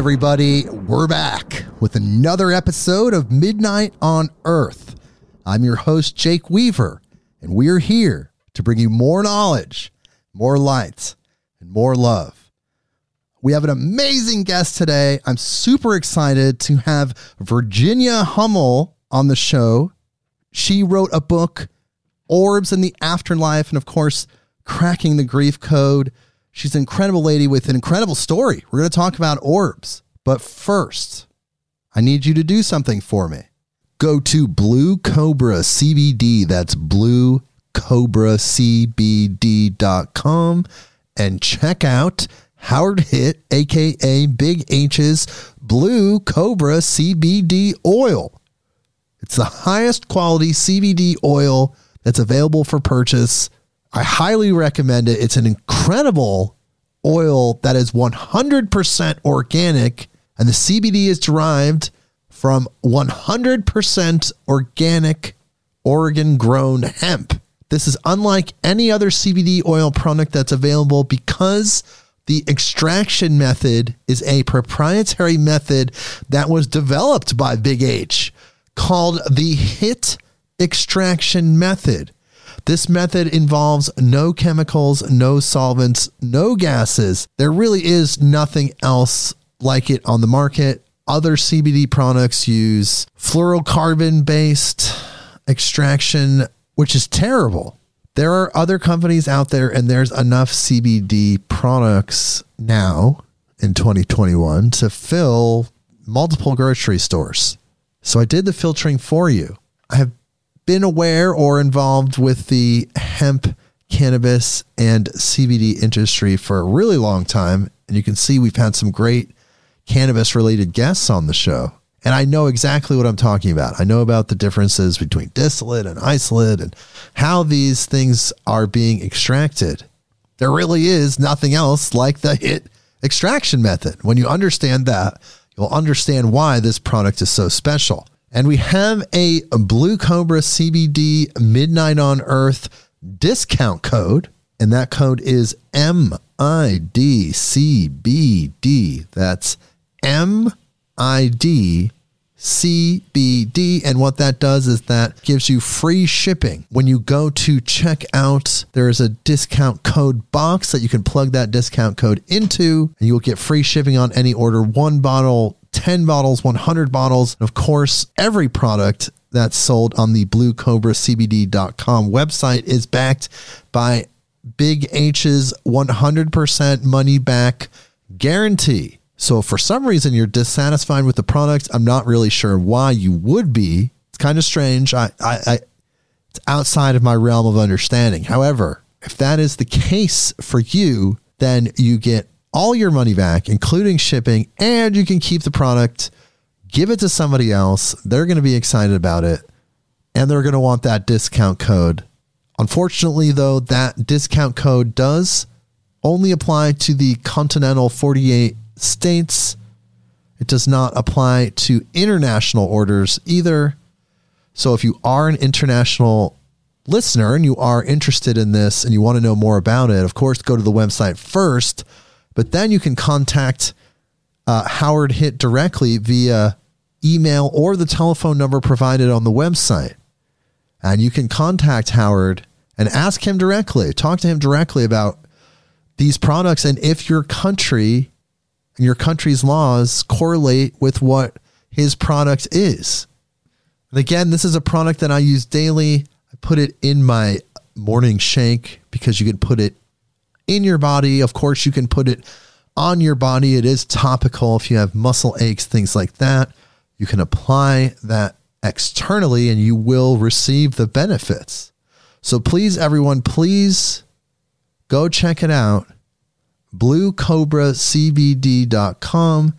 everybody, we're back with another episode of Midnight on Earth. I'm your host, Jake Weaver, and we're here to bring you more knowledge, more light, and more love. We have an amazing guest today. I'm super excited to have Virginia Hummel on the show. She wrote a book, Orbs in the Afterlife, and of course, Cracking the Grief Code. She's an incredible lady with an incredible story. We're going to talk about orbs. But first, I need you to do something for me. Go to Blue Cobra CBD. That's Blue Cobra CBD.com and check out Howard Hit, aka Big H's Blue Cobra CBD oil. It's the highest quality CBD oil that's available for purchase I highly recommend it. It's an incredible oil that is 100% organic, and the CBD is derived from 100% organic Oregon grown hemp. This is unlike any other CBD oil product that's available because the extraction method is a proprietary method that was developed by Big H called the HIT extraction method. This method involves no chemicals, no solvents, no gases. There really is nothing else like it on the market. Other CBD products use fluorocarbon based extraction, which is terrible. There are other companies out there, and there's enough CBD products now in 2021 to fill multiple grocery stores. So I did the filtering for you. I have been aware or involved with the hemp, cannabis, and CBD industry for a really long time. And you can see we've had some great cannabis related guests on the show. And I know exactly what I'm talking about. I know about the differences between distillate and isolate and how these things are being extracted. There really is nothing else like the HIT extraction method. When you understand that, you'll understand why this product is so special. And we have a Blue Cobra CBD Midnight on Earth discount code. And that code is MIDCBD. That's MIDCBD. And what that does is that gives you free shipping. When you go to check out, there is a discount code box that you can plug that discount code into, and you will get free shipping on any order. One bottle 10 bottles, 100 bottles. Of course, every product that's sold on the bluecobracbd.com website is backed by Big H's 100% money back guarantee. So if for some reason you're dissatisfied with the product, I'm not really sure why you would be. It's kind of strange. I, I, I it's outside of my realm of understanding. However, if that is the case for you, then you get all your money back, including shipping, and you can keep the product, give it to somebody else. They're going to be excited about it, and they're going to want that discount code. Unfortunately, though, that discount code does only apply to the continental 48 states. It does not apply to international orders either. So if you are an international listener and you are interested in this and you want to know more about it, of course, go to the website first but then you can contact uh, Howard Hit directly via email or the telephone number provided on the website. And you can contact Howard and ask him directly, talk to him directly about these products and if your country and your country's laws correlate with what his product is. And again, this is a product that I use daily. I put it in my morning shake because you can put it in your body. Of course, you can put it on your body. It is topical if you have muscle aches, things like that. You can apply that externally and you will receive the benefits. So please, everyone, please go check it out. BlueCobraCBD.com.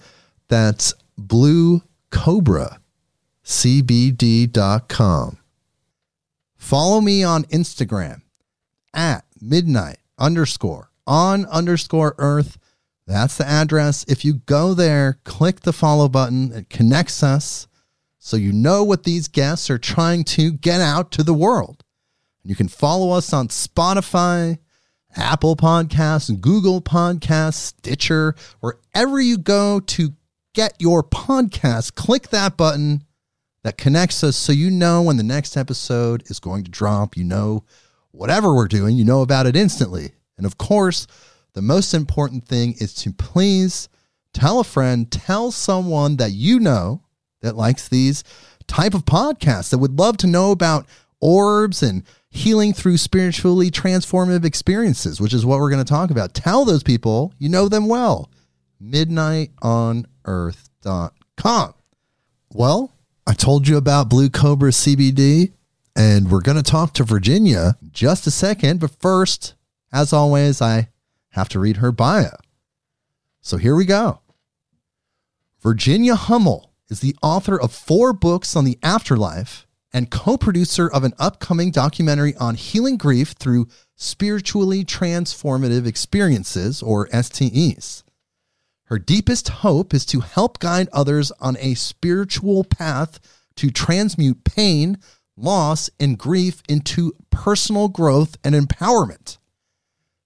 That's BlueCobraCBD.com. Follow me on Instagram at midnight underscore on underscore earth. That's the address. If you go there, click the follow button, it connects us so you know what these guests are trying to get out to the world. You can follow us on Spotify, Apple Podcasts, Google Podcasts, Stitcher, wherever you go to get your podcast. Click that button that connects us so you know when the next episode is going to drop. You know whatever we're doing, you know about it instantly. And of course, the most important thing is to please tell a friend, tell someone that you know that likes these type of podcasts that would love to know about orbs and healing through spiritually transformative experiences, which is what we're going to talk about. Tell those people you know them well. Midnightonearth.com. Well, I told you about Blue Cobra CBD, and we're going to talk to Virginia just a second. But first, as always, I have to read her bio. So here we go. Virginia Hummel is the author of four books on the afterlife and co producer of an upcoming documentary on healing grief through spiritually transformative experiences, or STEs. Her deepest hope is to help guide others on a spiritual path to transmute pain, loss, and grief into personal growth and empowerment.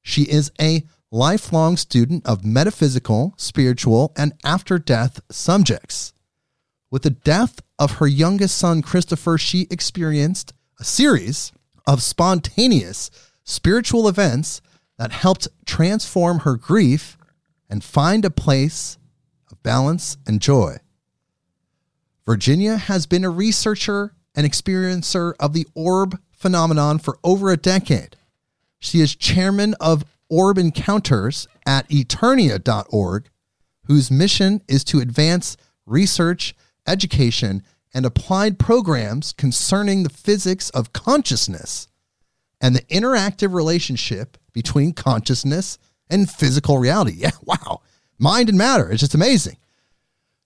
She is a lifelong student of metaphysical, spiritual, and after death subjects. With the death of her youngest son, Christopher, she experienced a series of spontaneous spiritual events that helped transform her grief and find a place of balance and joy. Virginia has been a researcher and experiencer of the orb phenomenon for over a decade. She is chairman of Orb Encounters at eternea.org, whose mission is to advance research, education, and applied programs concerning the physics of consciousness and the interactive relationship between consciousness and physical reality. Yeah, wow. Mind and matter. It's just amazing.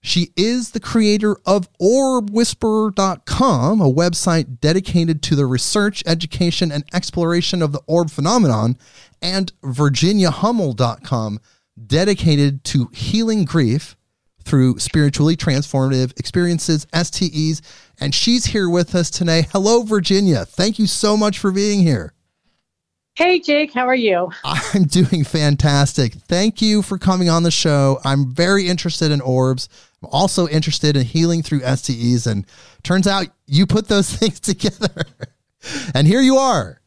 She is the creator of orbwhisperer.com, a website dedicated to the research, education, and exploration of the orb phenomenon, and virginiahummel.com, dedicated to healing grief through spiritually transformative experiences, STEs. And she's here with us today. Hello, Virginia. Thank you so much for being here. Hey, Jake, how are you? I'm doing fantastic. Thank you for coming on the show. I'm very interested in orbs. I'm also interested in healing through STEs. And turns out you put those things together. and here you are.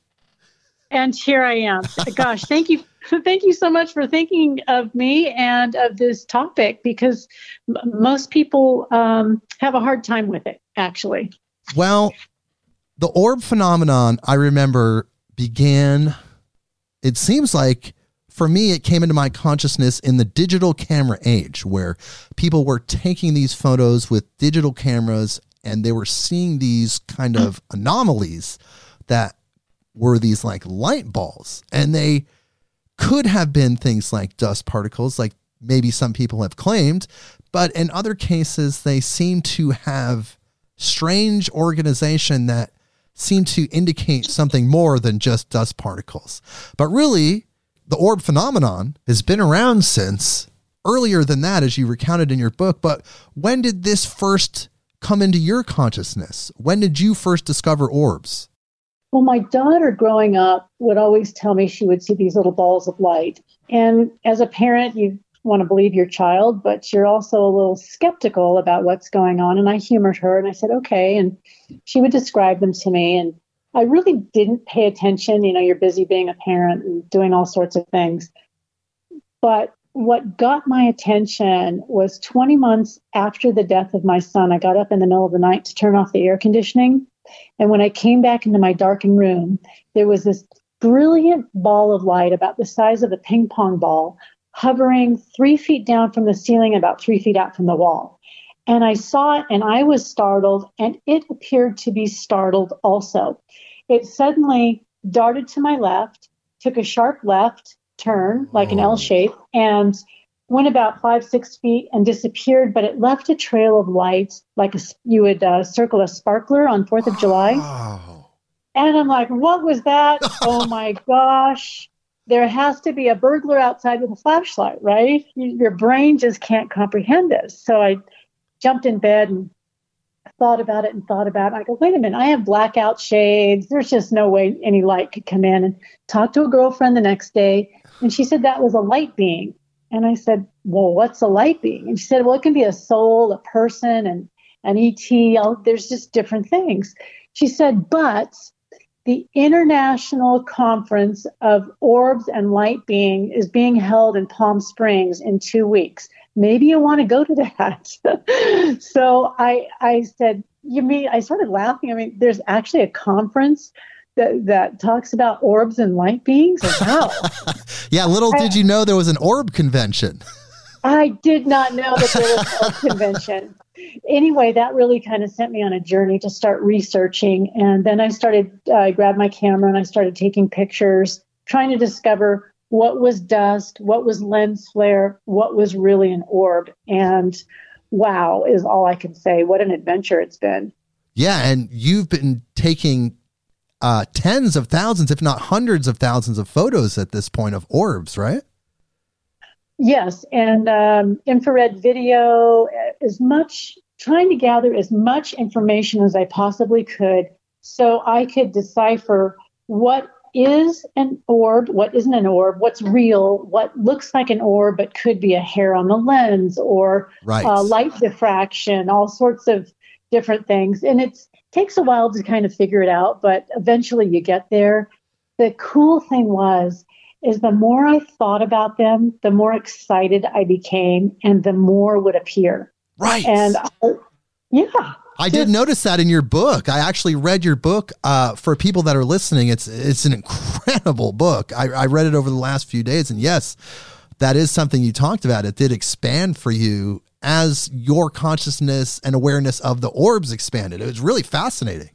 And here I am. Gosh, thank you. Thank you so much for thinking of me and of this topic because m- most people um, have a hard time with it, actually. Well, the orb phenomenon, I remember began, it seems like for me, it came into my consciousness in the digital camera age where people were taking these photos with digital cameras and they were seeing these kind of anomalies that were these like light balls. And they could have been things like dust particles, like maybe some people have claimed, but in other cases, they seem to have strange organization that seem to indicate something more than just dust particles. But really, the orb phenomenon has been around since earlier than that, as you recounted in your book. But when did this first come into your consciousness? When did you first discover orbs? Well, my daughter growing up would always tell me she would see these little balls of light. And as a parent, you want to believe your child, but you're also a little skeptical about what's going on. And I humored her and I said, okay. And she would describe them to me. And I really didn't pay attention. You know, you're busy being a parent and doing all sorts of things. But what got my attention was 20 months after the death of my son, I got up in the middle of the night to turn off the air conditioning. And when I came back into my darkened room, there was this brilliant ball of light about the size of a ping pong ball hovering three feet down from the ceiling, about three feet out from the wall. And I saw it and I was startled, and it appeared to be startled also. It suddenly darted to my left, took a sharp left turn, like an L shape, and went about five, six feet and disappeared, but it left a trail of light, like a, you would uh, circle a sparkler on 4th of July. Oh. And I'm like, what was that? oh my gosh. there has to be a burglar outside with a flashlight, right? Your brain just can't comprehend this. So I jumped in bed and thought about it and thought about it. I go, wait a minute, I have blackout shades. There's just no way any light could come in. And talked to a girlfriend the next day, and she said that was a light being. And I said, well, what's a light being? And she said, well, it can be a soul, a person, and an ET. There's just different things. She said, but the International Conference of Orbs and Light Being is being held in Palm Springs in two weeks. Maybe you want to go to that. so I, I said, you mean, I started laughing. I mean, there's actually a conference that, that talks about orbs and light beings. Wow. yeah, little did you know there was an orb convention. I did not know that there was an orb convention anyway, that really kind of sent me on a journey to start researching. And then I started, uh, I grabbed my camera and I started taking pictures, trying to discover what was dust, what was lens flare, what was really an orb. And wow, is all I can say. What an adventure it's been. Yeah. And you've been taking uh, tens of thousands, if not hundreds of thousands of photos at this point of orbs, right? Yes, and um, infrared video, as much, trying to gather as much information as I possibly could so I could decipher what is an orb, what isn't an orb, what's real, what looks like an orb but could be a hair on the lens or right. uh, light diffraction, all sorts of different things. And it takes a while to kind of figure it out, but eventually you get there. The cool thing was is the more I thought about them, the more excited I became and the more would appear. Right. And I, yeah. I did notice that in your book. I actually read your book. Uh, for people that are listening, it's it's an incredible book. I, I read it over the last few days, and yes, that is something you talked about. It did expand for you as your consciousness and awareness of the orbs expanded. It was really fascinating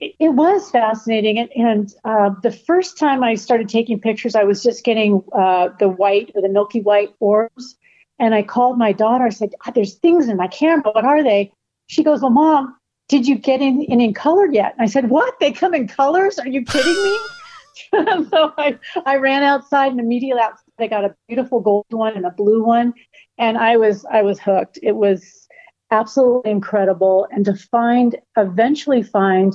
it was fascinating. And, and uh, the first time I started taking pictures, I was just getting uh, the white or the milky white orbs. And I called my daughter. I said, ah, There's things in my camera. What are they? She goes, Well, mom, did you get in, in, in color yet? And I said, What? They come in colors? Are you kidding me? so I, I ran outside and immediately outside I got a beautiful gold one and a blue one. And I was I was hooked. It was absolutely incredible. And to find eventually find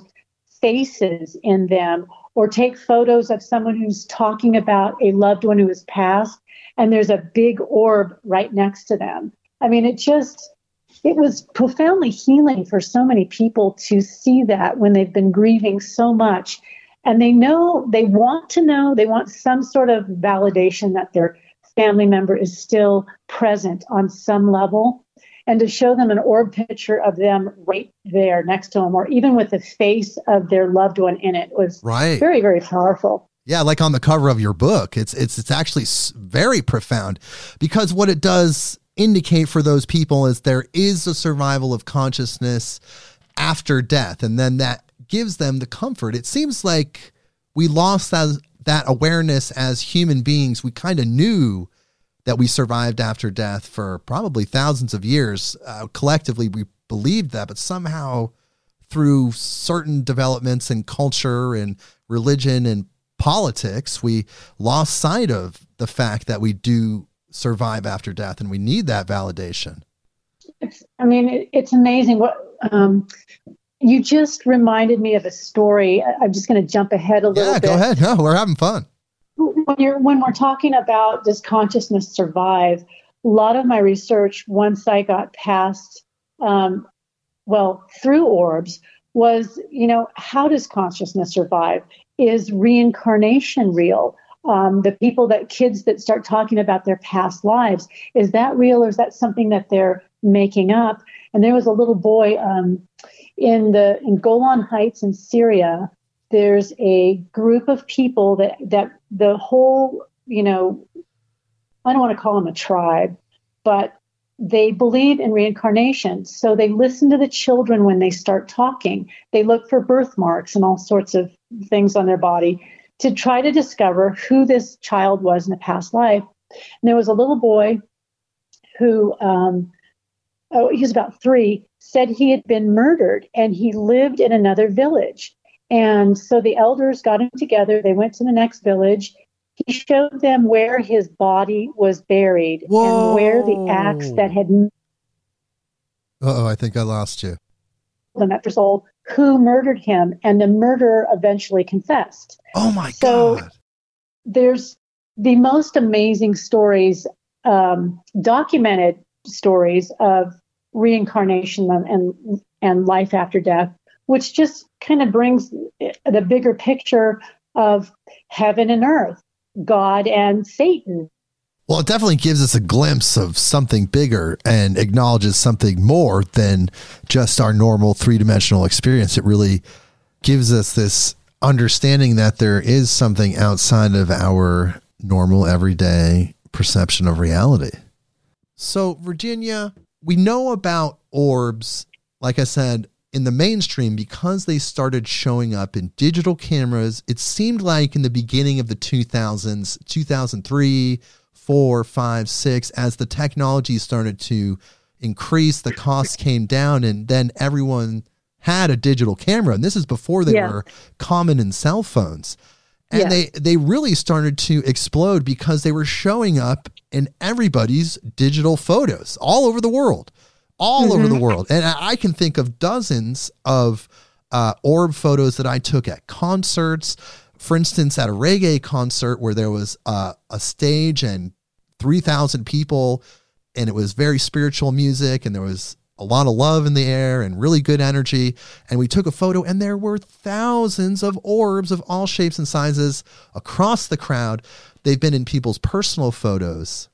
faces in them or take photos of someone who's talking about a loved one who has passed and there's a big orb right next to them. I mean, it just, it was profoundly healing for so many people to see that when they've been grieving so much. And they know, they want to know, they want some sort of validation that their family member is still present on some level and to show them an orb picture of them right there next to them, or even with the face of their loved one in it was right. very, very powerful. Yeah, like on the cover of your book, it's it's it's actually very profound because what it does indicate for those people is there is a survival of consciousness after death, and then that gives them the comfort. It seems like we lost that that awareness as human beings. We kind of knew that we survived after death for probably thousands of years. Uh, collectively, we believed that, but somehow through certain developments in culture and religion and politics, we lost sight of the fact that we do survive after death and we need that validation. It's, I mean, it, it's amazing what um, you just reminded me of a story. I'm just going to jump ahead a little yeah, bit. Yeah, go ahead. No, we're having fun when you're when we're talking about does consciousness survive, a lot of my research once I got past, um, well, through orbs was you know how does consciousness survive? Is reincarnation real? Um, the people that kids that start talking about their past lives is that real or is that something that they're making up? And there was a little boy um, in the in Golan Heights in Syria there's a group of people that that the whole you know i don't want to call them a tribe but they believe in reincarnation. So they listen to the children when they start talking. They look for birthmarks and all sorts of things on their body to try to discover who this child was in a past life and there was a little boy who um, oh, he was about three said he had been murdered and he lived in another village And so the elders got him together. They went to the next village. He showed them where his body was buried Whoa. and where the axe that had Uh oh, I think I lost you. them after soul who murdered him, and the murderer eventually confessed. Oh my So- god. There's the most amazing stories, um, documented stories of reincarnation and, and and life after death, which just kind of brings the bigger picture of heaven and earth, God and Satan. Well, it definitely gives us a glimpse of something bigger and acknowledges something more than just our normal three dimensional experience. It really gives us this understanding that there is something outside of our normal everyday perception of reality. So, Virginia, we know about orbs, like I said, in the mainstream because they started showing up in digital cameras. It seemed like in the beginning of the 2000s, 2003, four, five, six, as the technology started to increase, the costs came down, and then everyone had a digital camera. And this is before they Yeah. were common in cell phones. And Yes. they, they really started to explode because they were showing up in everybody's digital photos all over the world, all over the world. And I, I can think of dozens of uh, orb photos that I took at concerts. For instance, at a reggae concert where there was uh, a stage and 3,000 people, and it was very spiritual music, and there was a lot of love in the air and really good energy. And we took a photo, and there were thousands of orbs of all shapes and sizes across the crowd. They've been in people's personal photos,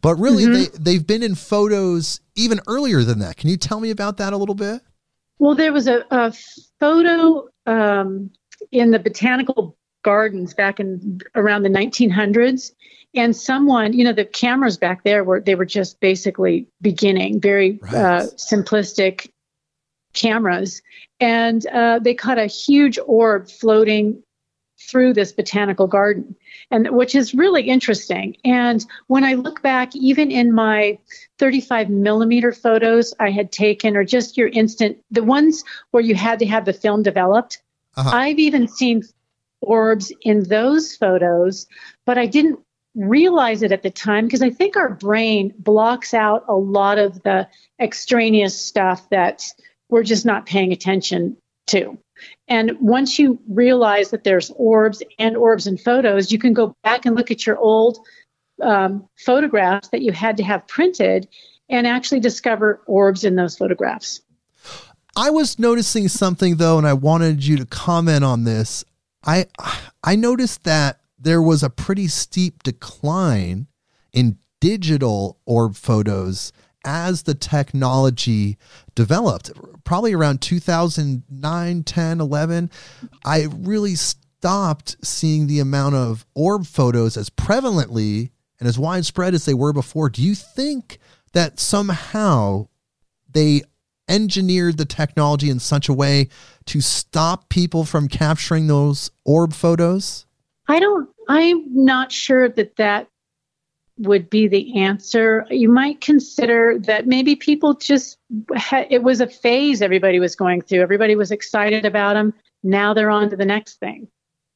but really, they, they've been in photos even earlier than that. Can you tell me about that a little bit? Well, there was a, a photo um, in the botanical gardens back in around the 1900s, and someone, you know, the cameras back there were they were just basically beginning, very Right. uh, simplistic cameras, and uh, they caught a huge orb floating through this botanical garden, and which is really interesting. And when I look back, even in my 35 millimeter photos I had taken, or just your instant, the ones where you had to have the film developed. Uh-huh. I've even seen orbs in those photos, but I didn't realize it at the time because I think our brain blocks out a lot of the extraneous stuff that we're just not paying attention to. And once you realize that there's orbs and orbs in photos, you can go back and look at your old um, photographs that you had to have printed and actually discover orbs in those photographs. I was noticing something though, and I wanted you to comment on this. I I noticed that there was a pretty steep decline in digital orb photos as the technology developed. Probably around 2009, 10, 11, I really stopped seeing the amount of orb photos as prevalently and as widespread as they were before. Do you think that somehow they engineered the technology in such a way to stop people from capturing those orb photos? I don't, I'm not sure that that would be the answer. You might consider that maybe people just, ha- it was a phase everybody was going through. Everybody was excited about them. Now they're on to the next thing.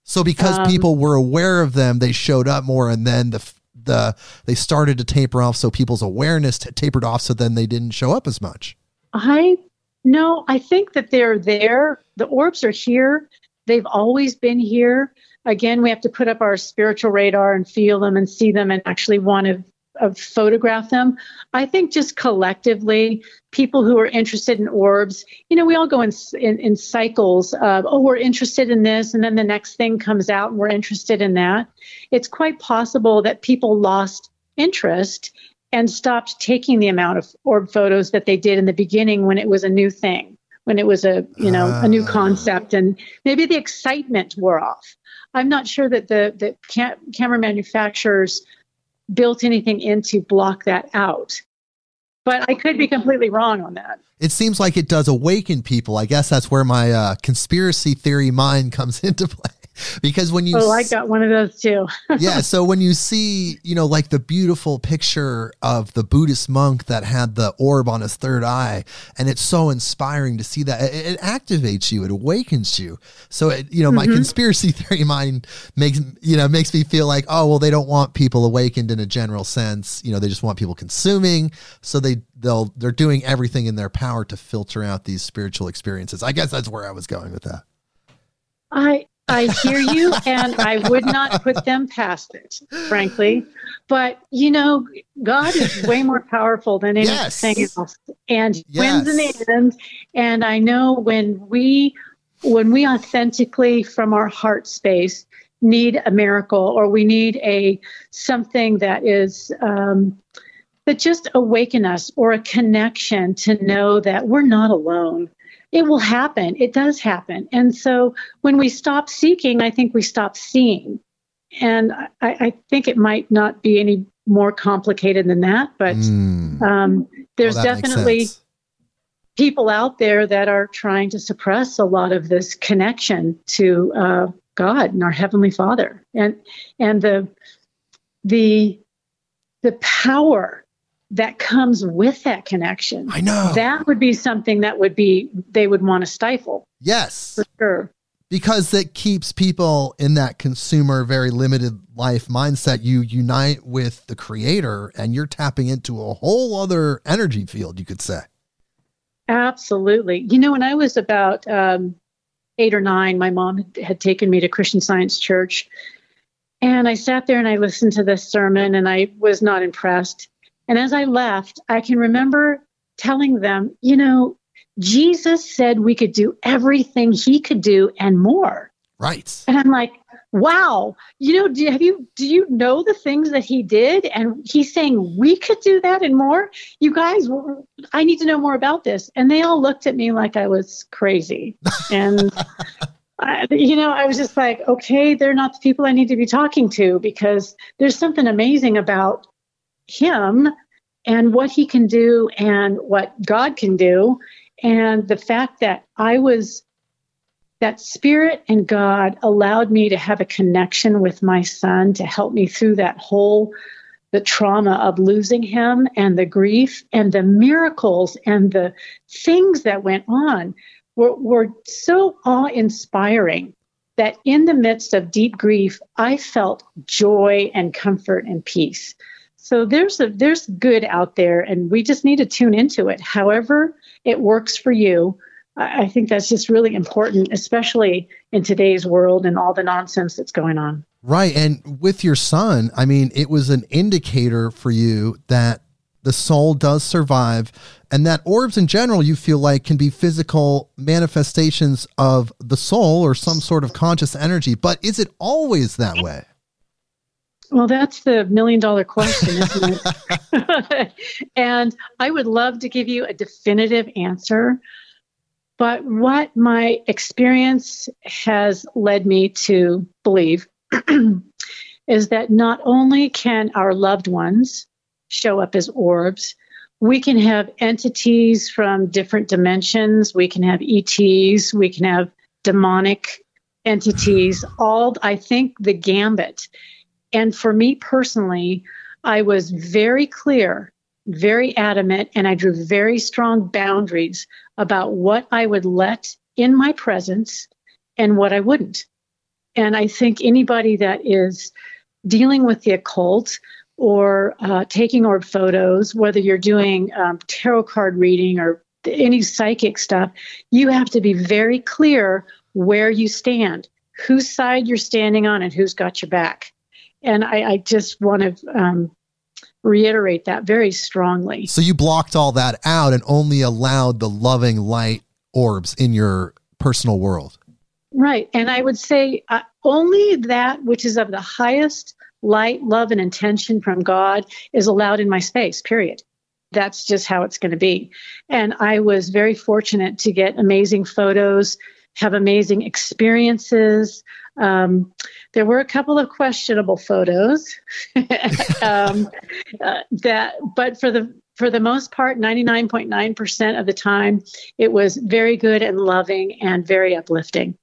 So because Um, people were aware of them, they showed up more, and then the the they started to taper off. So people's awareness t- tapered off. So then they didn't show up as much. I no, I think that they're there. The orbs are here. They've always been here. Again, we have to put up our spiritual radar and feel them and see them and actually want to uh, photograph them. I think just collectively, people who are interested in orbs, you know, we all go in, in, in cycles of, oh, we're interested in this, and then the next thing comes out and we're interested in that. It's quite possible that people lost interest and stopped taking the amount of orb photos that they did in the beginning when it was a new thing, when it was a you know a new Ah. concept, and maybe the excitement wore off. I'm not sure that the the ca- camera manufacturers built anything in to block that out, but I could be completely wrong on that. It seems like it does awaken people. I guess that's where my uh, conspiracy theory mind comes into play. Because when you oh i got one of those too. Yeah so when you see you know like the beautiful picture of the buddhist monk that had the orb on his third eye and it's so inspiring to see that it, it activates you it awakens you. So it, you know my mm-hmm. conspiracy theory mind makes you know makes me feel like oh well they don't want people awakened in a general sense. You know they just want people consuming. So they they'll they're doing everything in their power to filter out these spiritual experiences. I guess that's where i was going with that. I I hear you, and I would not put them past it, frankly. But you know, God is way more powerful than anything yes. else, and yes. wins in the end. And I know when we when we authentically, from our heart space, need a miracle, or we need a something that is. Um, that just awaken us or a connection to know that we're not alone it will happen. It does happen. And so when we stop seeking, I think we stop seeing. And I, I think it might not be any more complicated than that, but mm. um, there's well, definitely people out there that are trying to suppress a lot of this connection to uh, God and our Heavenly Father, and and the the the power that comes with that connection. I know. That would be something that would be they would want to stifle. Yes. For sure. Because it keeps people in that consumer very limited life mindset. You unite with the creator and you're tapping into a whole other energy field, you could say. Absolutely. You know, when I was about um, eight or nine, my mom had taken me to Christian Science Church. And I sat there and I listened to this sermon and I was not impressed. And as I left, I can remember telling them, you know, Jesus said we could do everything he could do and more. Right. And I'm like, wow, you know, do, have you do you know the things that he did? And he's saying we could do that and more. You guys, I need to know more about this. And they all looked at me like I was crazy. And I, you know, I was just like, okay, they're not the people I need to be talking to because there's something amazing about him and what he can do and what God can do. And the fact that I was, that spirit and God allowed me to have a connection with my son to help me through that whole, the trauma of losing him and the grief and the miracles and the things that went on were, were so awe inspiring that in the midst of deep grief, I felt joy and comfort and peace. So there's a there's good out there, and we just need to tune into it. However, it works for you. I think that's just really important, especially in today's world and all the nonsense that's going on. Right. And with your son, I mean, it was an indicator for you that the soul does survive and that orbs in general you feel like can be physical manifestations of the soul or some sort of conscious energy. But is it always that way? Well, that's the million dollar question, isn't it? and I would love to give you a definitive answer. But what my experience has led me to believe is that not only can our loved ones show up as orbs, we can have entities from different dimensions, we can have ETs, we can have demonic entities, all, I think, the gambit. And for me personally, I was very clear, very adamant, and I drew very strong boundaries about what I would let in my presence and what I wouldn't. And I think anybody that is dealing with the occult or uh, taking orb photos, whether you're doing um, tarot card reading or any psychic stuff, you have to be very clear where you stand, whose side you're standing on, and who's got your back. And I, I just want to um, reiterate that very strongly. So you blocked all that out and only allowed the loving light orbs in your personal world. Right. And I would say uh, only that which is of the highest light, love, and intention from God is allowed in my space, period. That's just how it's going to be. And I was very fortunate to get amazing photos, have amazing experiences. Um, there were a couple of questionable photos um, uh, that, but for the for the most part, 99.9% of the time, it was very good and loving and very uplifting.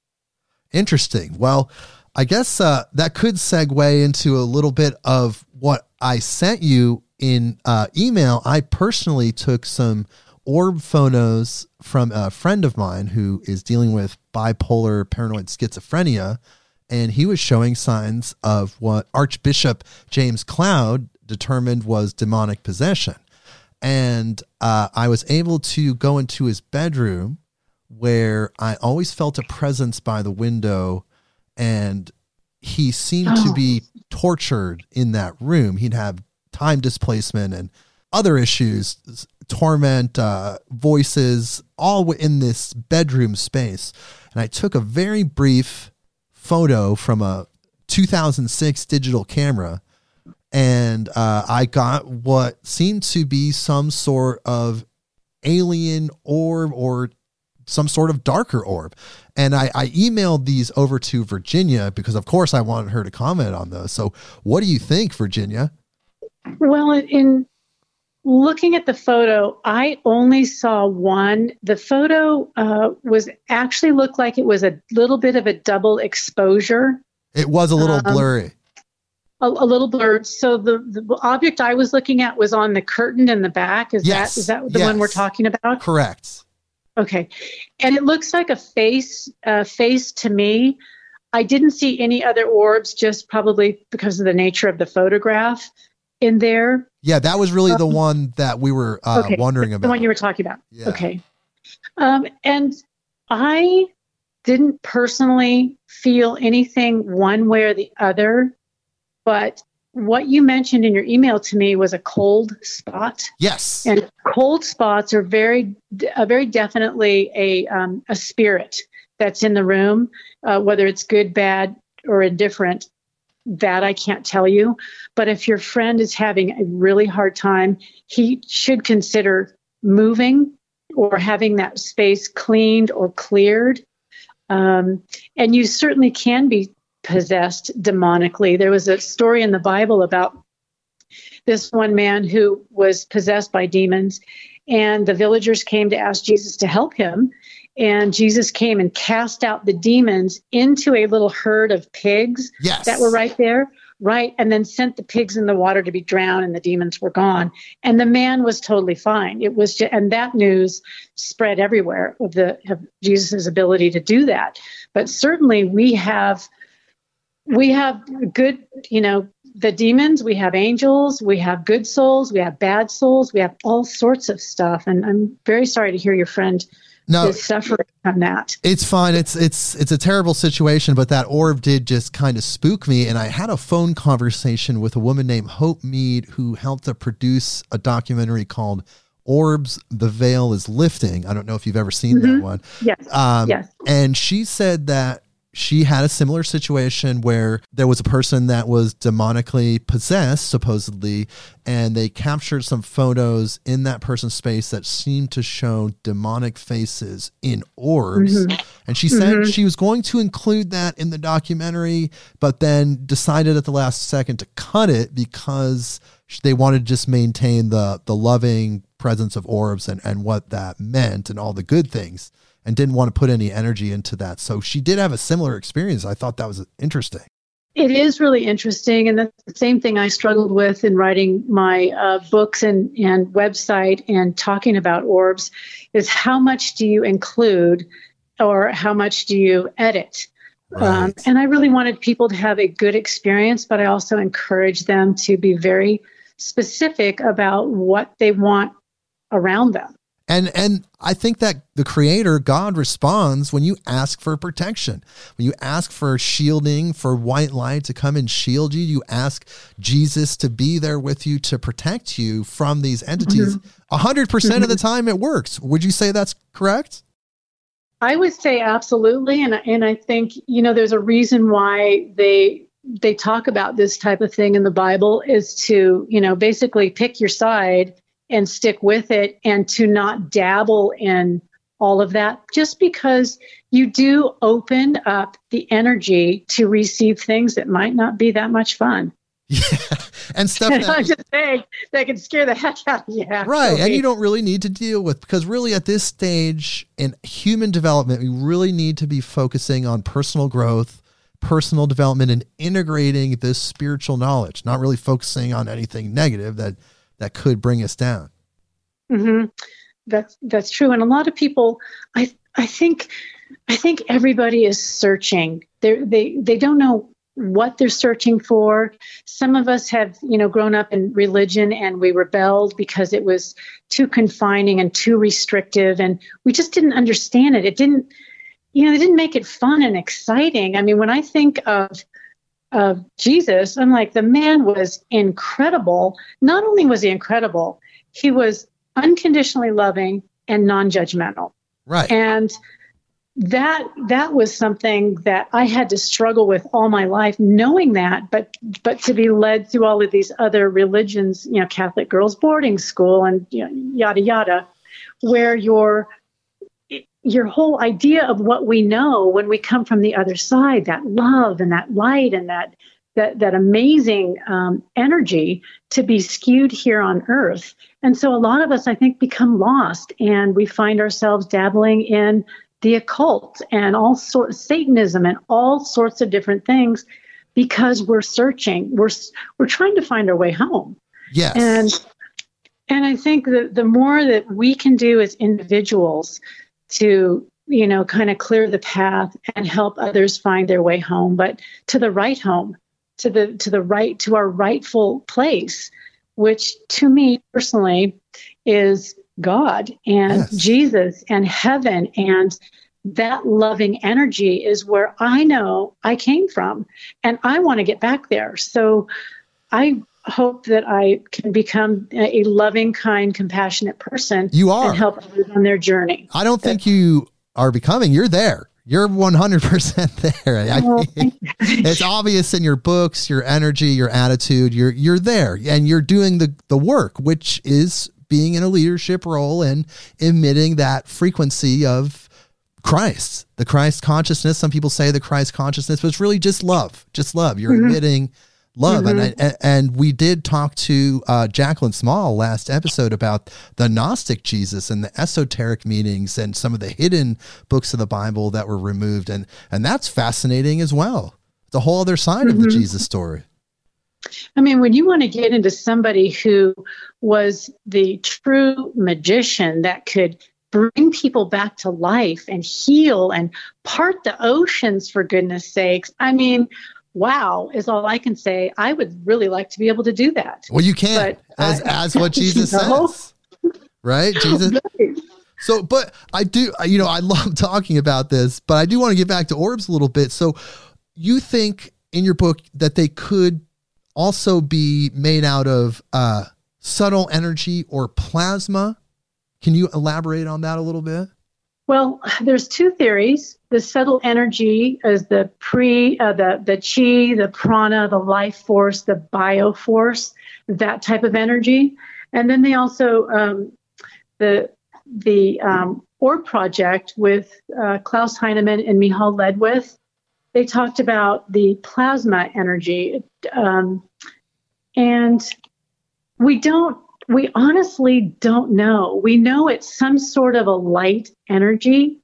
Interesting. Well, I guess uh, that could segue into a little bit of what I sent you in uh, email. I personally took some orb photos from a friend of mine who is dealing with bipolar paranoid schizophrenia, and he was showing signs of what Archbishop James Cloud determined was demonic possession. And uh, I was able to go into his bedroom where I always felt a presence by the window and he seemed oh. to be tortured in that room. He'd have time displacement and other issues, torment, uh, voices, all in this bedroom space. And I took a very brief photo from a 2006 digital camera and uh, I got what seemed to be some sort of alien orb or some sort of darker orb. And I, I, emailed these over to Virginia because, of course, I wanted her to comment on those. So, what do you think, Virginia? Well, in looking at the photo, I only saw one. The photo uh, was actually looked like it was a little bit of a double exposure. It was a little um, blurry. A, a, little blurred. So the, the object I was looking at was on the curtain in the back. Is yes. that is that the yes. one we're talking about? Correct. Okay, and it looks like a face, uh, face to me. I didn't see any other orbs, just probably because of the nature of the photograph in there. Yeah, that was really um, the one that we were uh, okay, wondering about. The one you were talking about. Yeah. Okay, um, and I didn't personally feel anything one way or the other, but what you mentioned in your email to me was a cold spot. Yes. And cold spots are very, uh, very definitely a um, a spirit that's in the room, uh, whether it's good, bad, or indifferent. That I can't tell you. But if your friend is having a really hard time, he should consider moving or having that space cleaned or cleared. Um, and you certainly can be possessed demonically. There was a story in the Bible about this one man who was possessed by demons, and the villagers came to ask Jesus to help him. And Jesus came and cast out the demons into a little herd of pigs yes. that were right there, right? And then sent the pigs in the water to be drowned, and the demons were gone. And the man was totally fine. It was, just, and that news spread everywhere of the of Jesus's ability to do that. But certainly, we have we have good, you know, the demons, we have angels, we have good souls, we have bad souls, we have all sorts of stuff. And I'm very sorry to hear your friend no, is suffering from that. It's fine. It's it's it's a terrible situation, but that orb did just kind of spook me. And I had a phone conversation with a woman named Hope Mead who helped to produce a documentary called Orbs, the Veil is Lifting. I don't know if you've ever seen mm-hmm. that one. Yes. Um, yes. And she said that she had a similar situation where there was a person that was demonically possessed, supposedly, and they captured some photos in that person's space that seemed to show demonic faces in orbs. Mm-hmm. And she said mm-hmm. she was going to include that in the documentary, but then decided at the last second to cut it because they wanted to just maintain the the loving presence of orbs and, and what that meant and all the good things and didn't want to put any energy into that. So she did have a similar experience. I thought that was interesting. It is really interesting, and that's the same thing I struggled with in writing my uh, books and, and website and talking about orbs. Is how much do you include, or how much do you edit? Right. Um, and I really wanted people to have a good experience, but I also encourage them to be very specific about what they want around them. And and I think that the creator God responds when you ask for protection. When you ask for shielding, for white light to come and shield you, you ask Jesus to be there with you to protect you from these entities. Mm-hmm. A 100% of the mm-hmm. time it works. Would you say that's correct? I would say absolutely and and I think, you know, there's a reason why they they talk about this type of thing in the Bible is to, you know, basically pick your side and stick with it and to not dabble in all of that just because you do open up the energy to receive things that might not be that much fun. Yeah, and stuff that, I'm just saying that can scare the heck out of you. Right, and you don't really need to deal with because really at this stage in human development, we really need to be focusing on personal growth, personal development and integrating this spiritual knowledge, not really focusing on anything negative that that could bring us down. Mm-hmm. That's that's true, and a lot of people, I I think, I think everybody is searching. They they they don't know what they're searching for. Some of us have, you know, grown up in religion and we rebelled because it was too confining and too restrictive and we just didn't understand it. It didn't you know, it didn't make it fun and exciting. I mean, when I think of of Jesus, I'm like the man was incredible. Not only was he incredible, he was unconditionally loving and non-judgmental. Right. And that that was something that I had to struggle with all my life, knowing that, but but to be led through all of these other religions, you know, Catholic girls boarding school and you know, yada yada, where your your whole idea of what we know when we come from the other side, that love and that light and that that that amazing um, energy to be skewed here on earth. And so a lot of us, I think, become lost and we find ourselves dabbling in the occult and all sorts satanism and all sorts of different things because we're searching. We're we're trying to find our way home. Yes. And and i think that the more that we can do as individuals to you know kind of clear the path and help others find their way home but to the right home to the to the right to our rightful place which to me personally is God and yes. Jesus and heaven and that loving energy is where I know I came from and I want to get back there. So I hope that I can become a loving, kind, compassionate person. You are. And help others on their journey. I don't think you are becoming, you're there. You're 100% there. Oh, it's obvious in your books, your energy, your attitude, you're you're there and you're doing the the work which is being in a leadership role and emitting that frequency of Christ, the Christ consciousness. Some people say the Christ consciousness, but it's really just love, just love. You're mm-hmm. emitting love. Mm-hmm. And, and we did talk to uh, Jacqueline Small last episode about the Gnostic Jesus and the esoteric meanings and some of the hidden books of the Bible that were removed. And, and that's fascinating as well. It's a whole other side mm-hmm. of the mm-hmm. Jesus story. I mean, when you want to get into somebody who was the true magician that could bring people back to life and heal and part the oceans for goodness sakes, I mean, wow is all I can say. I would really like to be able to do that. Well, you can, but as, I, as what Jesus says, right? Jesus. Right. So, but I do, you know, I love talking about this, but I do want to get back to orbs a little bit. So, you think in your book that they could also be made out of uh, subtle energy or plasma. Can you elaborate on that a little bit? Well, there's two theories. The subtle energy is the pre, uh, the the chi, the prana, the life force, the bio force, that type of energy, and then they also um, the the um, Orb project with uh, Klaus Heinemann and Míceál Ledwith they talked about the plasma energy. Um, and we don't, we honestly don't know. We know it's some sort of a light energy.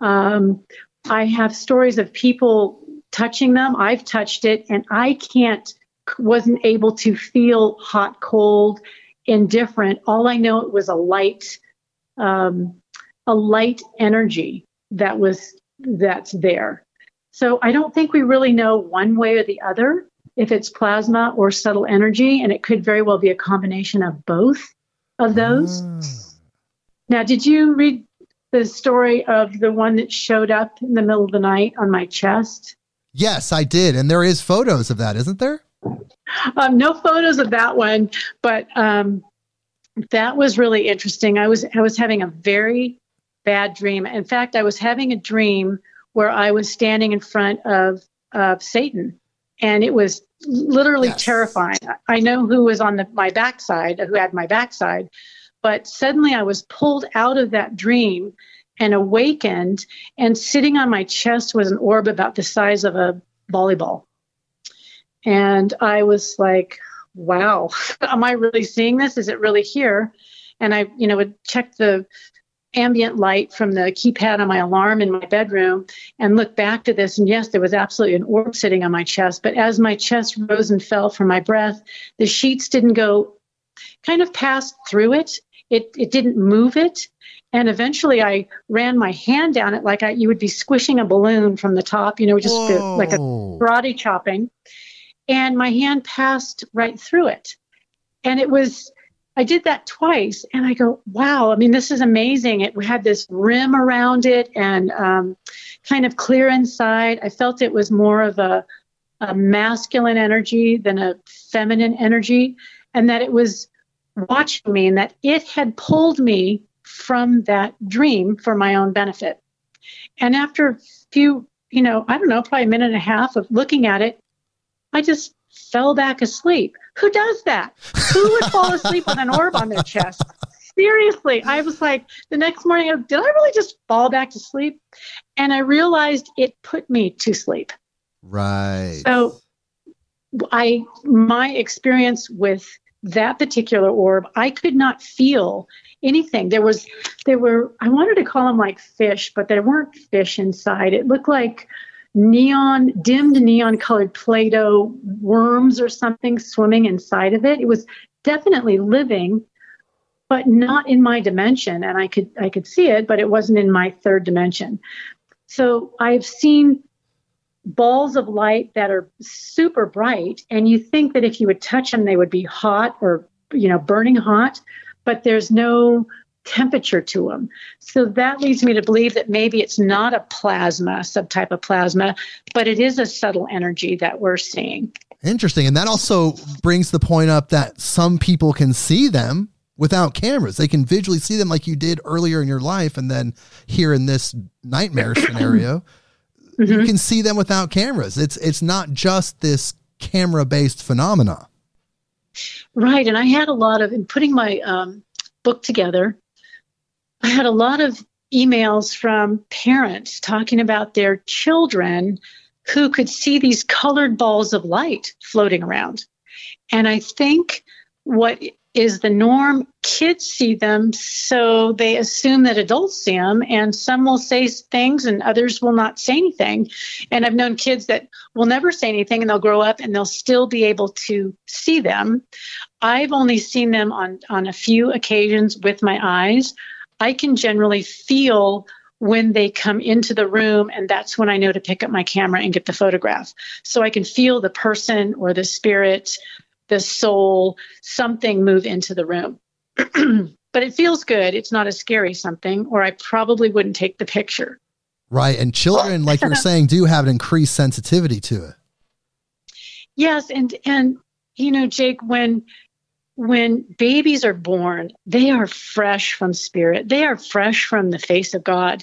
Um, I have stories of people touching them. I've touched it and I can't, wasn't able to feel hot, cold, indifferent. All I know it was a light, um, a light energy that was that's there. So I don't think we really know one way or the other if it's plasma or subtle energy, and it could very well be a combination of both of those. Mm. Now, did you read the story of the one that showed up in the middle of the night on my chest? Yes, I did. And there is photos of that, isn't there? Um, no photos of that one, but um, that was really interesting. I was I was having a very bad dream. In fact, I was having a dream where I was standing in front of, of Satan. And it was literally yes. terrifying. I know who was on the, my backside, who had my backside, but suddenly I was pulled out of that dream and awakened, and sitting on my chest was an orb about the size of a volleyball. And I was like, wow, am I really seeing this? Is it really here? And I, you know, would check the ambient light from the keypad on my alarm in my bedroom and look back to this and yes there was absolutely an orb sitting on my chest but as my chest rose and fell from my breath the sheets didn't go kind of passed through it it it didn't move it and eventually i ran my hand down it like I, you would be squishing a balloon from the top you know just Whoa. like a karate chopping and my hand passed right through it and it was I did that twice, and I go, wow, I mean, this is amazing. It had this rim around it and um, kind of clear inside. I felt it was more of a, a masculine energy than a feminine energy, and that it was watching me and that it had pulled me from that dream for my own benefit. And after a few, you know, I don't know, probably a minute and a half of looking at it, I just fell back asleep. Who does that? Who would fall asleep with an orb on their chest? Seriously, I was like, the next morning, did I really just fall back to sleep? And I realized it put me to sleep. Right. So, I my experience with that particular orb, I could not feel anything. There was, there were, I wanted to call them like fish, but there weren't fish inside. It looked like neon, dimmed neon colored Play Doh worms or something swimming inside of it. It was definitely living, but not in my dimension. And I could, I could see it, but it wasn't in my third dimension. So I've seen balls of light that are super bright and you think that if you would touch them they would be hot or you know burning hot but there's no temperature to them. So that leads me to believe that maybe it's not a plasma, subtype of plasma, but it is a subtle energy that we're seeing. Interesting. And that also brings the point up that some people can see them without cameras. They can visually see them like you did earlier in your life. And then here in this nightmare scenario, mm-hmm. you can see them without cameras. It's it's not just this camera based phenomena. Right. And I had a lot of in putting my um, book together, I had a lot of emails from parents talking about their children who could see these colored balls of light floating around. And I think what is the norm, kids see them, so they assume that adults see them, and some will say things and others will not say anything. And I've known kids that will never say anything and they'll grow up and they'll still be able to see them. I've only seen them on, on a few occasions with my eyes. I can generally feel when they come into the room, and that's when I know to pick up my camera and get the photograph. So I can feel the person or the spirit, the soul, something move into the room. but it feels good. It's not a scary something, or I probably wouldn't take the picture. Right. And children, like you're saying, do have an increased sensitivity to it. Yes. And, and, you know, Jake, when when babies are born, they are fresh from spirit. They are fresh from the face of God.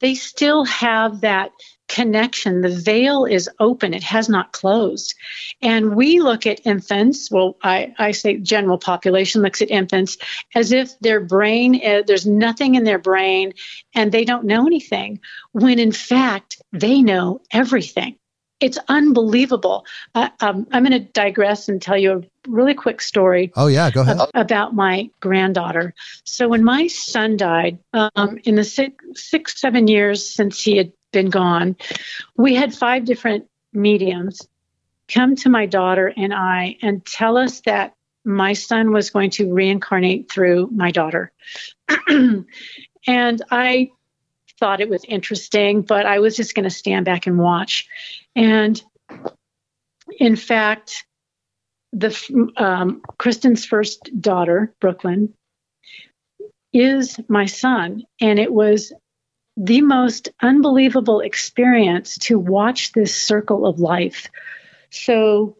They still have that connection. The veil is open, it has not closed. And we look at infants, well, I, I say general population looks at infants as if their brain, is, there's nothing in their brain and they don't know anything, when in fact, they know everything it's unbelievable. Uh, um, I'm going to digress and tell you a really quick story. Oh yeah, go ahead. About my granddaughter. So when my son died, um, in the six, six, seven years since he had been gone, we had five different mediums come to my daughter and I and tell us that my son was going to reincarnate through my daughter. and I thought it was interesting, but I was just going to stand back and watch. And in fact, the um, Kristen's first daughter, Brooklyn, is my son, and it was the most unbelievable experience to watch this circle of life. So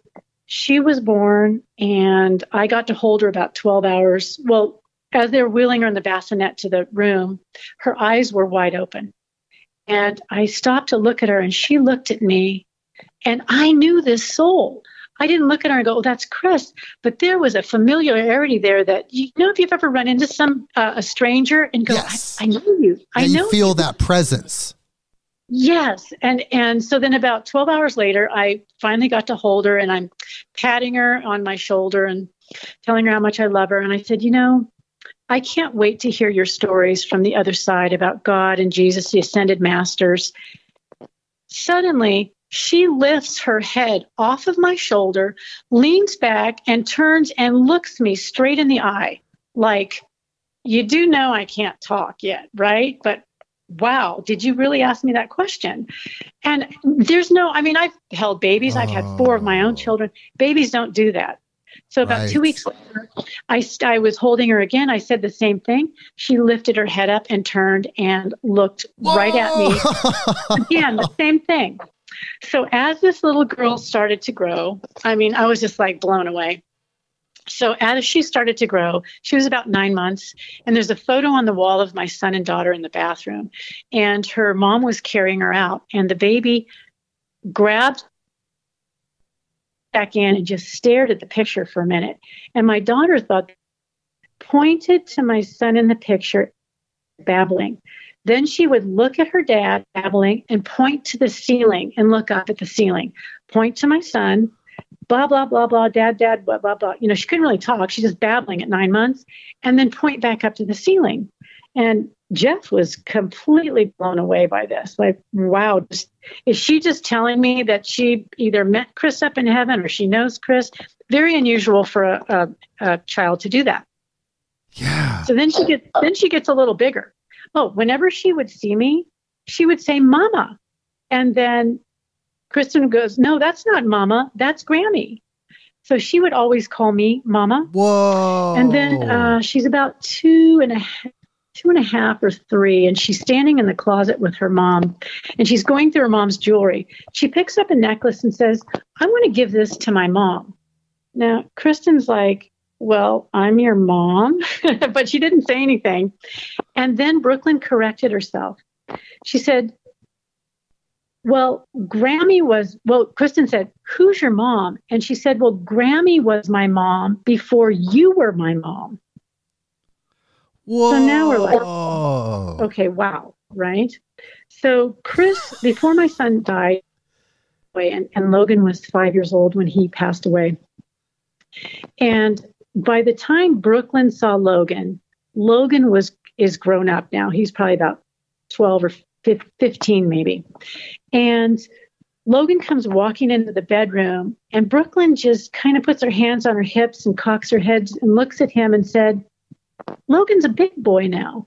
she was born, and I got to hold her about 12 hours. Well, as they were wheeling her in the bassinet to the room, her eyes were wide open. And I stopped to look at her, and she looked at me, and I knew this soul. I didn't look at her and go, "Oh, that's Chris," but there was a familiarity there that you know if you've ever run into some uh, a stranger and go, yes. I, I, know you, I know." You feel you. that presence. Yes, and and so then about twelve hours later, I finally got to hold her, and I'm patting her on my shoulder and telling her how much I love her, and I said, "You know, I can't wait to hear your stories from the other side about God and Jesus, the ascended masters. Suddenly, she lifts her head off of my shoulder, leans back, and turns and looks me straight in the eye like, You do know I can't talk yet, right? But wow, did you really ask me that question? And there's no, I mean, I've held babies, I've had four of my own Oh. children. Babies don't do that. So about Right. two weeks later, I, I was holding her again. I said the same thing. She lifted her head up and turned and looked right at me again, the same thing. So as this little girl started to grow, I mean, I was just like blown away. So as she started to grow, she was about nine months, and there's a photo on the wall of my son and daughter in the bathroom, and her mom was carrying her out, and the baby grabbed back in and just stared at the picture for a minute, and my daughter thought pointed to my son in the picture, babbling. Then she would look at her dad, babbling, and point to the ceiling and look up at the ceiling. Point to my son, blah, blah, blah, blah, dad, dad, blah, blah, blah. You know, she couldn't really talk. She's just babbling at nine months, and then point back up to the ceiling. And Jeff was completely blown away by this. Like, wow, just- is she just telling me that she either met Chris up in heaven or she knows Chris? Very unusual for a, a, a child to do that. yeah. So then she gets then she gets a little bigger. Oh, whenever she would see me, she would say "Mama," and then Kristen goes, "No, that's not Mama. That's Grammy." So she would always call me Mama. Whoa. And then uh, she's about two and a half, two and a half or three, and she's standing in the closet with her mom, and she's going through her mom's jewelry. She picks up a necklace and says, "I want to give this to my mom." Now Kristen's like, "Well, I'm your mom," but she didn't say anything. And then Brooklyn corrected herself. She said, well, Grammy was, well, Kristen said, Who's your mom? And she said, Well, Grammy was my mom before you were my mom. Whoa. so now we're like- Oh. Okay, wow, right? So, Chris, before my son died, and, and Logan was five years old when he passed away. And by the time Brooklyn saw Logan, Logan was is grown up now. He's probably about 12 or 15 maybe. And Logan comes walking into the bedroom and Brooklyn just kind of puts her hands on her hips and cocks her head and looks at him and said, Logan's a big boy now.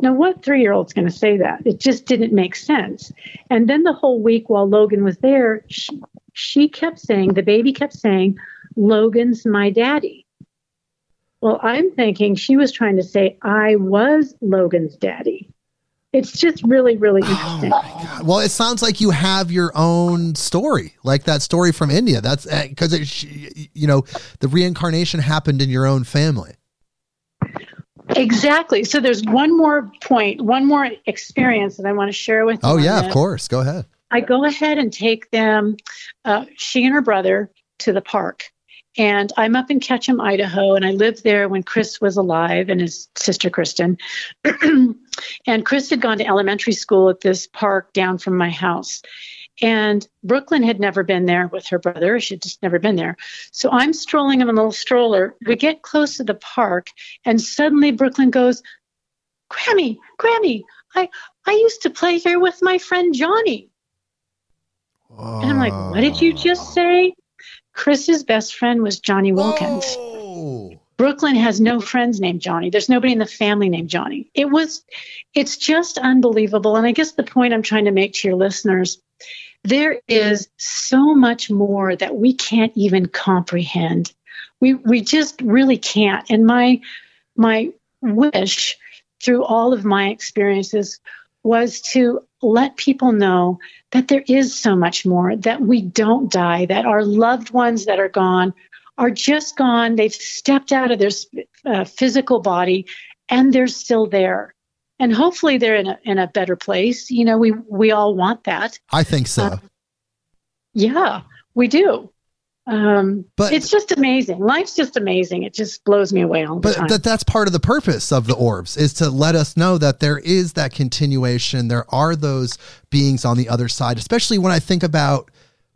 Now, what three year old's going to say that? It just didn't make sense. And then the whole week while Logan was there, she, she kept saying, the baby kept saying, Logan's my daddy. Well, I'm thinking she was trying to say, I was Logan's daddy. It's just really, really Oh interesting. God. Well, it sounds like you have your own story, like that story from India. That's because it, you know, the reincarnation happened in your own family. Exactly. So there's one more point, one more experience that I want to share with you. Oh yeah, of course. Go ahead. I go ahead and take them, uh, she and her brother, to the park. And I'm up in Ketchum, Idaho, and I lived there when Chris was alive and his sister Kristen. and Chris had gone to elementary school at this park down from my house. And Brooklyn had never been there with her brother. She had just never been there. So I'm strolling in a little stroller. We get close to the park, and suddenly Brooklyn goes, Grammy, Grammy, I, I used to play here with my friend Johnny. And I'm like, what did you just say? Chris's best friend was Johnny Wilkins. Whoa. Brooklyn has no friends named Johnny. There's nobody in the family named Johnny. It was, it's just unbelievable. And I guess the point I'm trying to make to your listeners, there is so much more that we can't even comprehend. We we just really can't. And my my wish through all of my experiences was to let people know that there is so much more, that we don't die, that our loved ones that are gone are just gone. They've stepped out of their uh, physical body and they're still there. And hopefully they're in a, in a better place. You know, we, we all want that. I think so. Uh, Yeah, we do. Um, But- it's just amazing. Life's just amazing. It just blows me away all the but time. that that's part of the purpose of the orbs is to let us know that there is that continuation there are those beings on the other side especially when i think about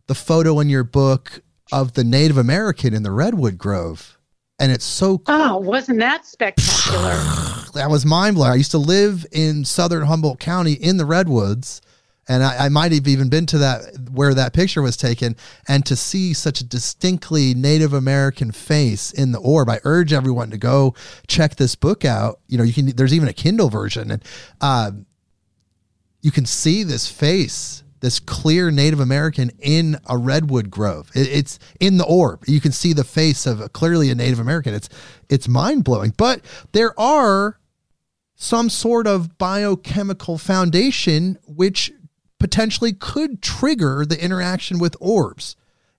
the photo in your book of the native american in the redwood grove and it's so oh wasn't that spectacular that was mind blowing i used to live in southern humboldt county in the redwoods and I, I, might have even been to that where that picture was taken and to see such a distinctly native american face in the orb i urge everyone to go check this book out you know you can there's even a kindle version and uh, you can see this face this clear Native American in a redwood grove. It, it's in the orb. You can see the face of a, clearly a Native American. It's it's mind blowing. But there are some sort of biochemical foundation which potentially could trigger the interaction with orbs.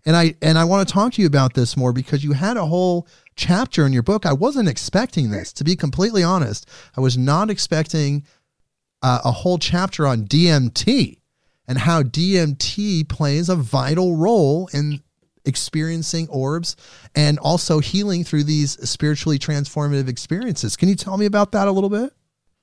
And I and I want to talk to you about this more because you had a whole chapter in your book. I wasn't expecting this, to be completely honest. I was not expecting uh, a whole chapter on DMT and how DMT plays a vital role in experiencing orbs and also healing through these spiritually transformative experiences. Can you tell me about that a little bit?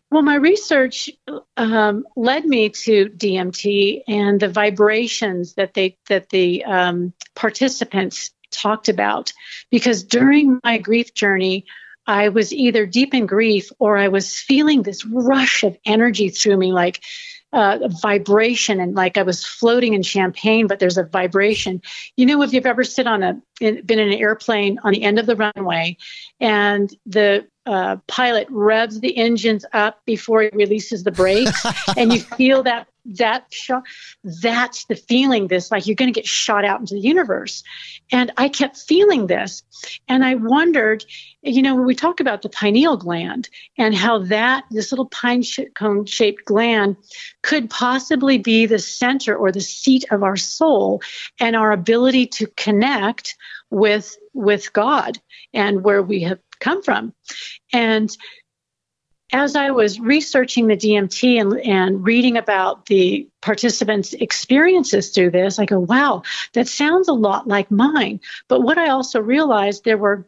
Well, my research um, led me to DMT and the vibrations that they that the um, participants talked about, because during my grief journey, I was either deep in grief or I was feeling this rush of energy through me, like uh, vibration and like I was floating in champagne, but there's a vibration. You know, if you've ever sit on a been in an airplane on the end of the runway, and the uh, pilot revs the engines up before he releases the brakes, and you feel that that shot. That's the feeling. This like you're going to get shot out into the universe, and I kept feeling this, and I wondered, you know, when we talk about the pineal gland and how that this little pine cone shaped gland could possibly be the center or the seat of our soul and our ability to connect with with God and where we have come from. And as I was researching the DMT and, and reading about the participants' experiences through this, I go, wow, that sounds a lot like mine. But what I also realized there were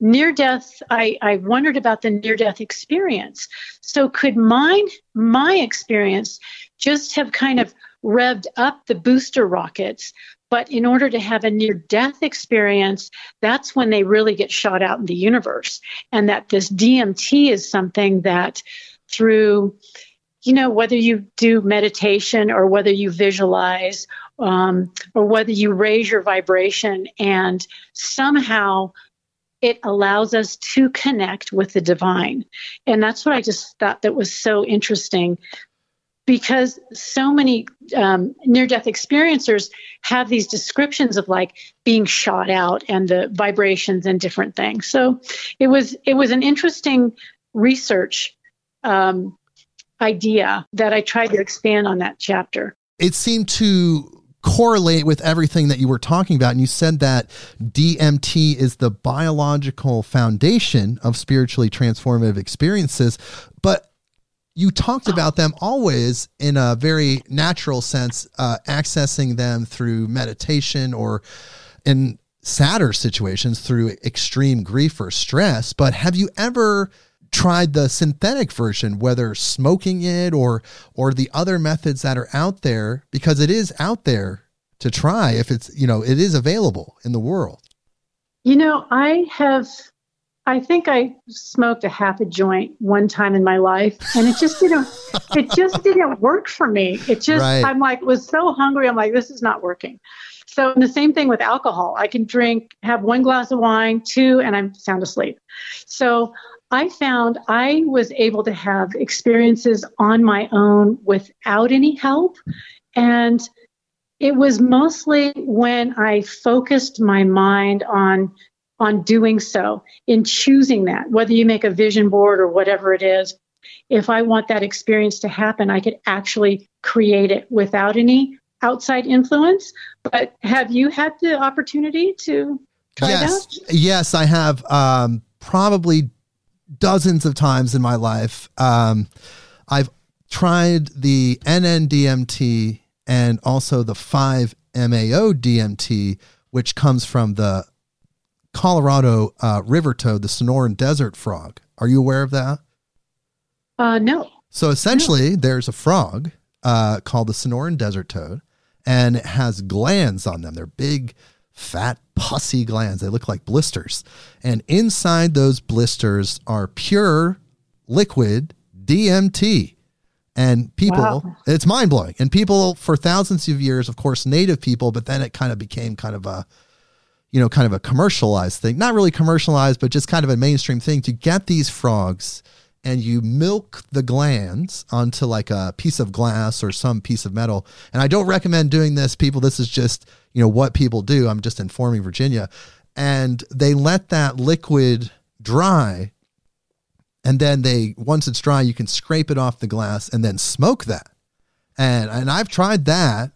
near death I, I wondered about the near death experience so could mine my experience just have kind of revved up the booster rockets but in order to have a near death experience, that's when they really get shot out in the universe. And that this DMT is something that through, you know, whether you do meditation or whether you visualize um, or whether you raise your vibration and somehow it allows us to connect with the divine. And that's what I just thought that was so interesting because so many um, near death experiencers have these descriptions of like being shot out and the vibrations and different things. So it was it was an interesting research um, idea that i tried to expand on that chapter. It seemed to correlate with everything that you were talking about and you said that DMT is the biological foundation of spiritually transformative experiences but you talked about them always in a very natural sense, uh, accessing them through meditation or in sadder situations through extreme grief or stress. But have you ever tried the synthetic version, whether smoking it or or the other methods that are out there? Because it is out there to try if it's you know it is available in the world. You know, I have I think I smoked a half a joint one time in my life and it just didn't it just didn't work for me. It just right. I'm like was so hungry I'm like this is not working. So the same thing with alcohol. I can drink have one glass of wine, two and I'm sound asleep. So I found I was able to have experiences on my own without any help and it was mostly when I focused my mind on on doing so, in choosing that, whether you make a vision board or whatever it is. If I want that experience to happen, I could actually create it without any outside influence. But have you had the opportunity to try yes. that? Yes, I have um, probably dozens of times in my life. Um, I've tried the NNDMT and also the 5 MeO DMT, which comes from the Colorado uh, river toad, the Sonoran desert frog. Are you aware of that? Uh, no. So essentially, no. there's a frog uh, called the Sonoran desert toad, and it has glands on them. They're big, fat, pussy glands. They look like blisters. And inside those blisters are pure liquid DMT. And people, Wow. it's mind blowing. And people for thousands of years, of course, native people, but then it kind of became kind of a, you know, kind of a commercialized thing. Not really commercialized, but just kind of a mainstream thing to get these frogs and you milk the glands onto like a piece of glass or some piece of metal. And I don't recommend doing this, people. This is just, you know, what people do. I'm just informing Virginia. And they let that liquid dry. And then they, once it's dry, you can scrape it off the glass and then smoke that. And, and I've tried that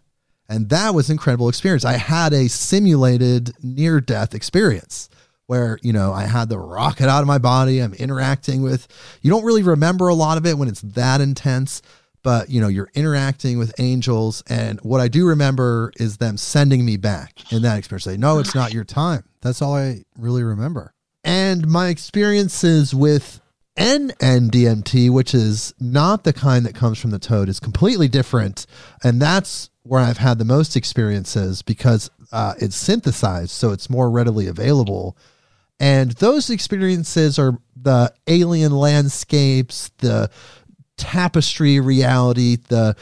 and that was an incredible experience. I had a simulated near death experience where, you know, I had the rocket out of my body. I'm interacting with, you don't really remember a lot of it when it's that intense, but, you know, you're interacting with angels. And what I do remember is them sending me back in that experience. Say, no, it's not your time. That's all I really remember. And my experiences with NNDMT, which is not the kind that comes from the toad, is completely different. And that's where I've had the most experiences because uh, it's synthesized, so it's more readily available. And those experiences are the alien landscapes, the tapestry reality, the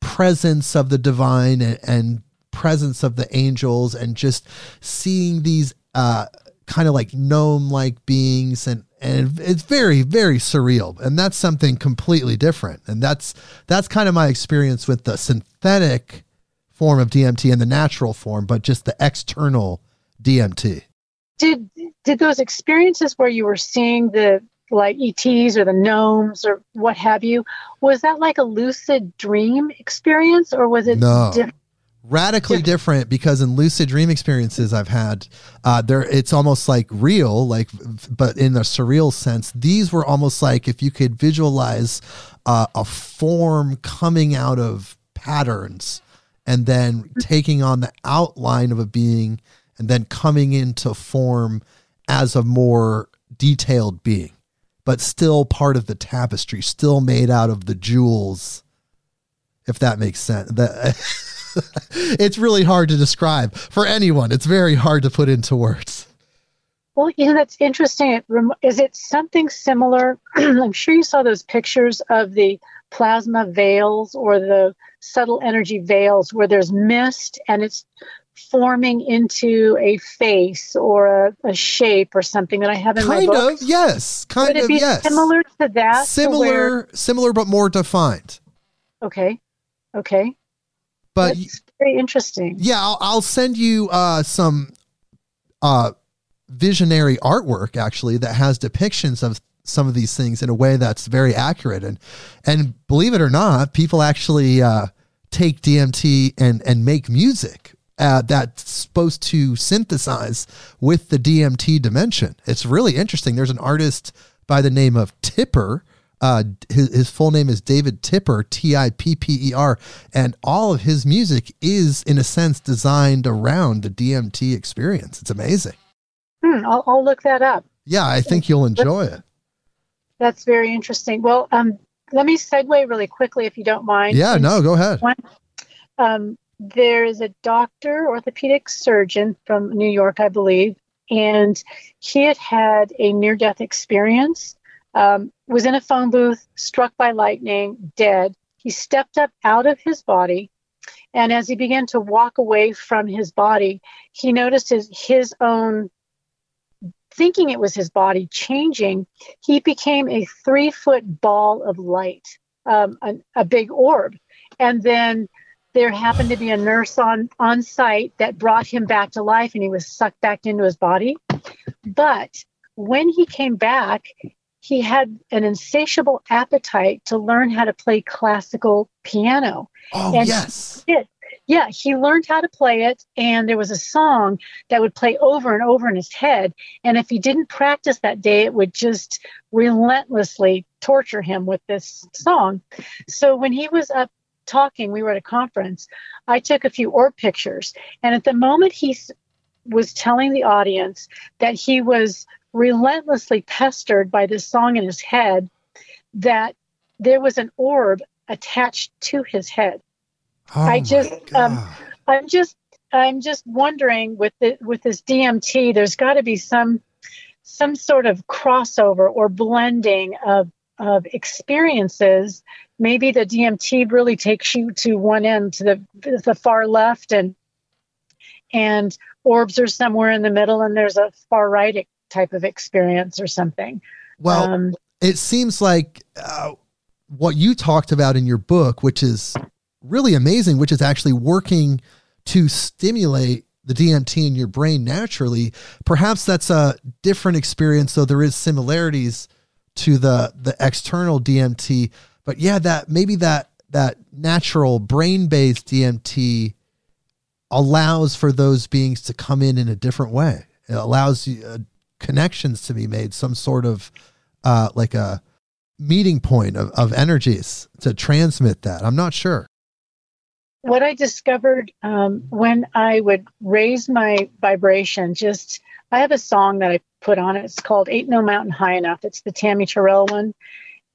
presence of the divine and, and presence of the angels, and just seeing these uh, kind of like gnome like beings and and it's very very surreal and that's something completely different and that's that's kind of my experience with the synthetic form of DMT and the natural form but just the external DMT Did did those experiences where you were seeing the like ETs or the gnomes or what have you, was that like a lucid dream experience or was it No. different? Radically Yeah. different because in lucid dream experiences I've had, uh, there it's almost like real, like but in a surreal sense. These were almost like if you could visualize uh, a form coming out of patterns and then taking on the outline of a being and then coming into form as a more detailed being, but still part of the tapestry, still made out of the jewels. If that makes sense. That it's really hard to describe for anyone. It's very hard to put into words. Well, you know, that's interesting. Is it something similar? I'm sure you saw those pictures of the plasma veils or the subtle energy veils where there's mist and it's forming into a face or a, a shape or something that I have in Kind my book. Kind of, yes. Kind Would it of, be yes. similar to that? to where- Similar, similar, but more defined. okay. Okay. But That's very interesting. yeah, I'll, I'll send you uh, some uh, visionary artwork actually that has depictions of some of these things in a way that's very accurate and and believe it or not, people actually uh, take DMT and and make music. Uh, that's supposed to synthesize with the DMT dimension. It's really interesting. There's an artist by the name of Tipper. Uh, his, his full name is David Tipper, T I P P E R, and all of his music is, in a sense, designed around the DMT experience. It's amazing. Hmm, I'll, I'll look that up. Yeah, I think you'll enjoy it. That's very interesting. Well, um, let me segue really quickly, if you don't mind. Yeah, no, go ahead. Um, there is a doctor, orthopedic surgeon from New York, I believe, and he had had a near death experience, um, was in a phone booth, struck by lightning, dead. He stepped up out of his body, and as he began to walk away from his body, he noticed his, his own thinking it was his body changing. He became a three foot ball of light, um, a, a big orb. And then there happened to be a nurse on on site that brought him back to life and he was sucked back into his body but when he came back he had an insatiable appetite to learn how to play classical piano. Oh, And- yes. yeah he learned how to play it and there was a song that would play over and over in his head and if he didn't practice that day it would just relentlessly torture him with this song. So when he was up talking we were at a conference i took a few orb pictures and at the moment he was telling the audience that he was relentlessly pestered by this song in his head that there was an orb attached to his head Oh I just, um, I'm just I'm just wondering with the, with this DMT, there's got to be some some sort of crossover or blending of of experiences. Maybe the DMT really takes you to one end, to the the far left, and and orbs are somewhere in the middle, and there's a far right type of experience or something. Well, um, it seems like uh, what you talked about in your book, which is really amazing, which is actually working to stimulate the DMT in your brain naturally. Perhaps that's a different experience, though there is similarities to the the external DMT. But yeah, that maybe that that natural brain based DMT allows for those beings to come in in a different way. It allows uh, connections to be made, some sort of uh, like a meeting point of, of energies to transmit that. I'm not sure. What I discovered um, when I would raise my vibration, just I have a song that I put on it. It's called Ain't No Mountain High Enough. It's the Tammy Terrell one.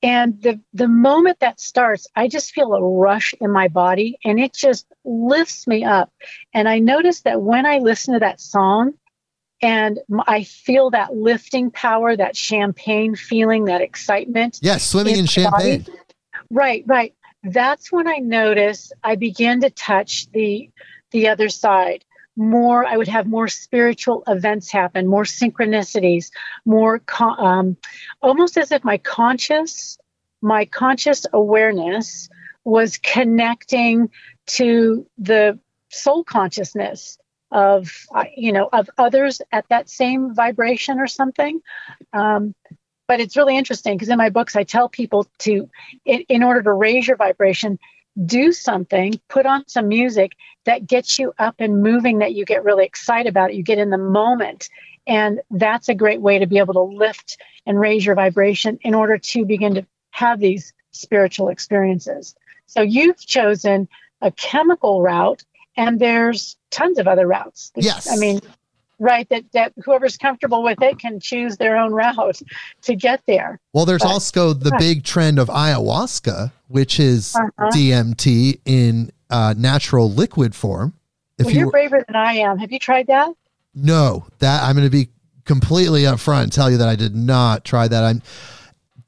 And the, the moment that starts, I just feel a rush in my body and it just lifts me up. And I notice that when I listen to that song, and I feel that lifting power, that champagne feeling, that excitement. Yes, swimming in, in champagne. Body. Right, right. That's when I notice I begin to touch the the other side. More, I would have more spiritual events happen, more synchronicities, more um, almost as if my conscious, my conscious awareness was connecting to the soul consciousness of uh, you know of others at that same vibration or something. Um, but it's really interesting because in my books i tell people to in, in, order to raise your vibration do something put on some music that gets you up and moving that you get really excited about it you get in the moment. And that's a great way to be able to lift and raise your vibration in order to begin to have these spiritual experiences. So you've chosen a chemical route and there's tons of other routes. yes. I mean, right, that, that whoever's comfortable with it can choose their own route to get there. Well, there's but, also the yeah. big trend of ayahuasca, which is uh-huh. DMT in uh, natural liquid form. If well, you you're braver than I am. Have you tried that? No, that I'm going to be completely upfront and tell you that I did not try that. I'm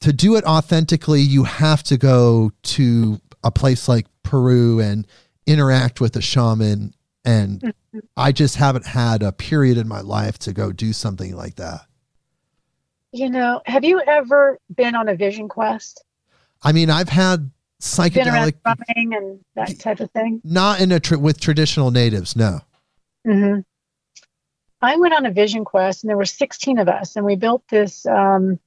to do it authentically. You have to go to a place like Peru and interact with a shaman and mm-hmm. I just haven't had a period in my life to go do something like that. You know, have you ever been on a vision quest? I mean, I've had psychedelic drumming and that type of thing. Not in a tr- with traditional natives, no. Mm-hmm. I went on a vision quest, and there were 16 of us, and we built this um,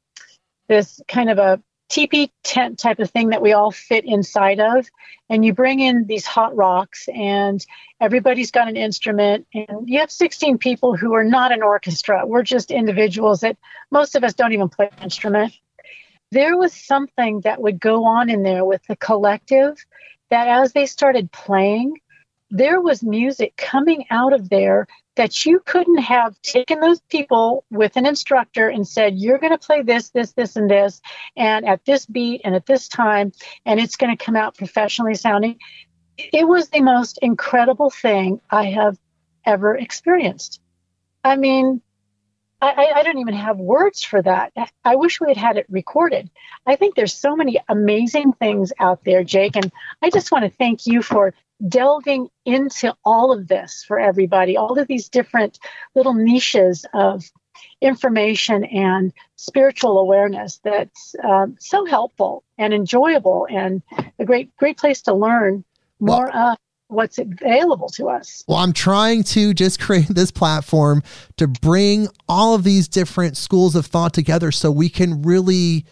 this kind of a teepee tent type of thing that we all fit inside of. And you bring in these hot rocks, and everybody's got an instrument. And you have 16 people who are not an orchestra. We're just individuals that most of us don't even play an instrument. There was something that would go on in there with the collective that as they started playing, there was music coming out of there that you couldn't have taken those people with an instructor and said, You're going to play this, this, this, and this, and at this beat and at this time, and it's going to come out professionally sounding. It was the most incredible thing I have ever experienced. I mean, I, I, don't even have words for that. I wish we had had it recorded. I think there's so many amazing things out there, Jake, and I just want to thank you for delving into all of this for everybody, all of these different little niches of information and spiritual awareness that's um, so helpful and enjoyable and a great great place to learn more well, of what's available to us. Well, I'm trying to just create this platform to bring all of these different schools of thought together so we can really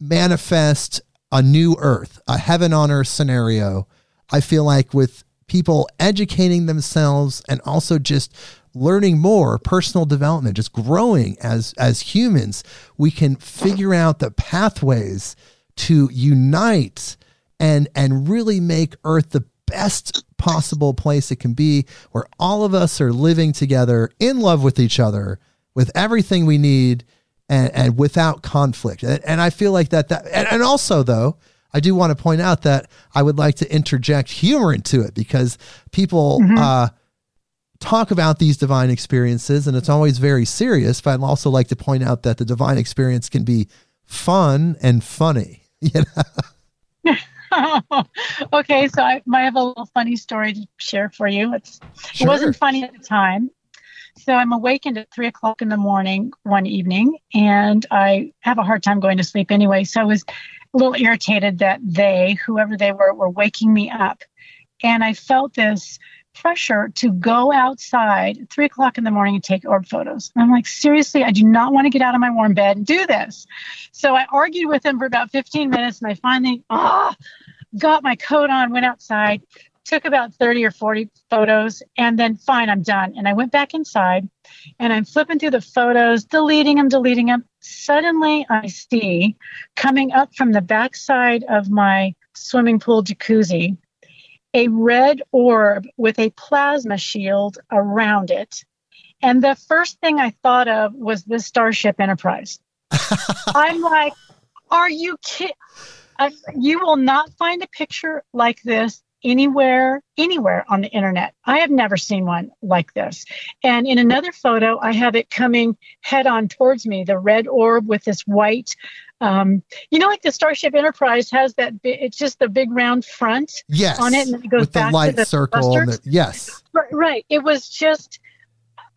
manifest a new earth, a heaven on earth scenario I feel like with people educating themselves and also just learning more personal development just growing as as humans we can figure out the pathways to unite and and really make earth the best possible place it can be where all of us are living together in love with each other with everything we need and, and without conflict. And, and i feel like that that and, and also though I do want to point out that I would like to interject humor into it because people, mm-hmm. uh, talk about these divine experiences, and it's always very serious. But I'd also like to point out that the divine experience can be fun and funny. You know? okay, so I, I have a little funny story to share for you. It's, Sure. It wasn't funny at the time. So I'm awakened at three o'clock in the morning one evening, and I have a hard time going to sleep anyway. So I was a little irritated that they, whoever they were, were waking me up. And I felt this pressure to go outside at three o'clock in the morning and take orb photos. And I'm like, seriously, I do not want to get out of my warm bed and do this. So I argued with them for about 15 minutes, and I finally ah, got my coat on, went outside, took about 30 or 40 photos, and then fine, I'm done. And I went back inside and I'm flipping through the photos, deleting them, deleting them. Suddenly I see coming up from the backside of my swimming pool jacuzzi a red orb with a plasma shield around it. And the first thing I thought of was the Starship Enterprise. I'm like, are you kidding? You will not find a picture like this anywhere, anywhere on the internet. I have never seen one like this. And in another photo, I have it coming head on towards me, the red orb with this white. Um, you know, like the Starship Enterprise has that. It's just the big round front Yes. on it, and then it goes with the back light to the circle. The, yes. Right, right. It was just,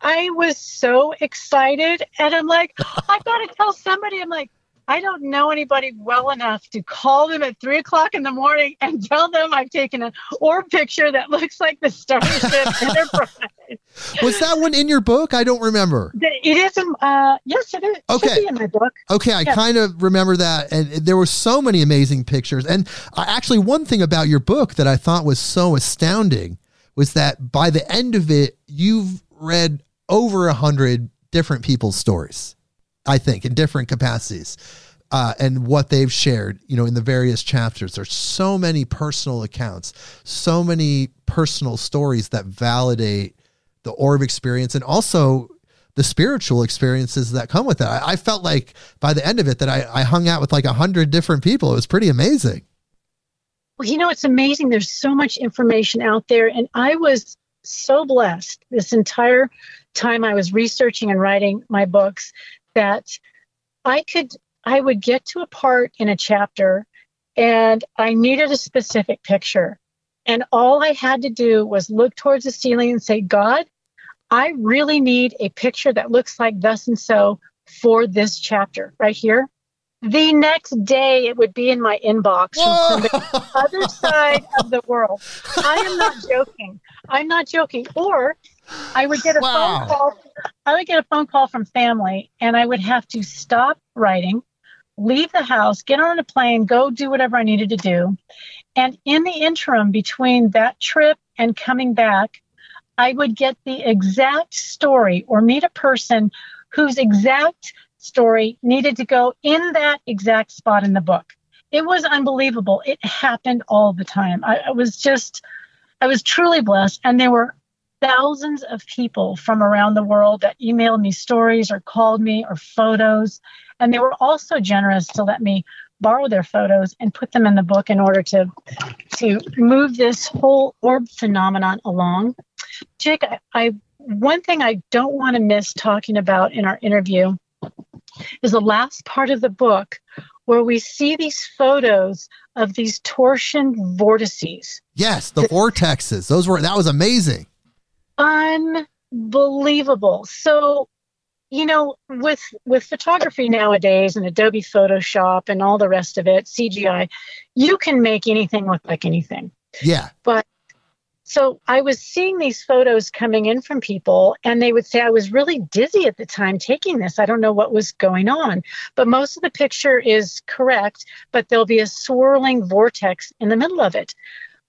I was so excited. And I'm like, I got to tell somebody. I'm like, I don't know anybody well enough to call them at three o'clock in the morning and tell them I've taken an orb picture that looks like the Starship Enterprise. Was that one in your book? I don't remember. It isn't, uh, yes, it is. It should Okay. be in my book. Okay, I Yeah. kind of remember that, and there were so many amazing pictures. And uh, actually, one thing about your book that I thought was so astounding was that by the end of it, you've read over a hundred different people's stories. I think in different capacities, uh, and what they've shared, you know, in the various chapters. There's so many personal accounts, so many personal stories that validate the orb experience, and also the spiritual experiences that come with it. I, I felt like by the end of it that I, I hung out with like a hundred different people. It was pretty amazing. Well, you know, it's amazing. There's so much information out there. And I was so blessed this entire time I was researching and writing my books that I could, I would get to a part in a chapter and I needed a specific picture. And all I had to do was look towards the ceiling and say, God, I really need a picture that looks like thus and so for this chapter right here. The next day, it would be in my inbox from the other side of the world. I am not joking. I'm not joking. Or I would get a Wow. phone call. I would get a phone call from family, and I would have to stop writing, leave the house, get on a plane, go do whatever I needed to do. And in the interim between that trip and coming back, I would get the exact story or meet a person whose exact story needed to go in that exact spot in the book. It was unbelievable. It happened all the time. I, I was just, I was truly blessed. And there were thousands of people from around the world that emailed me stories or called me or photos. And they were also generous to let me borrow their photos and put them in the book in order to to move this whole orb phenomenon along. Jake, I, I one thing I don't want to miss talking about in our interview is the last part of the book where we see these photos of these torsion vortices. Yes, the vortexes. Those were that was amazing. Unbelievable. So, you know, with with photography nowadays and Adobe Photoshop and all the rest of it, CGI, you can make anything look like anything. Yeah. But so I was seeing these photos coming in from people, and they would say I was really dizzy at the time taking this. I don't know what was going on. But most of the picture is correct, but there'll be a swirling vortex in the middle of it.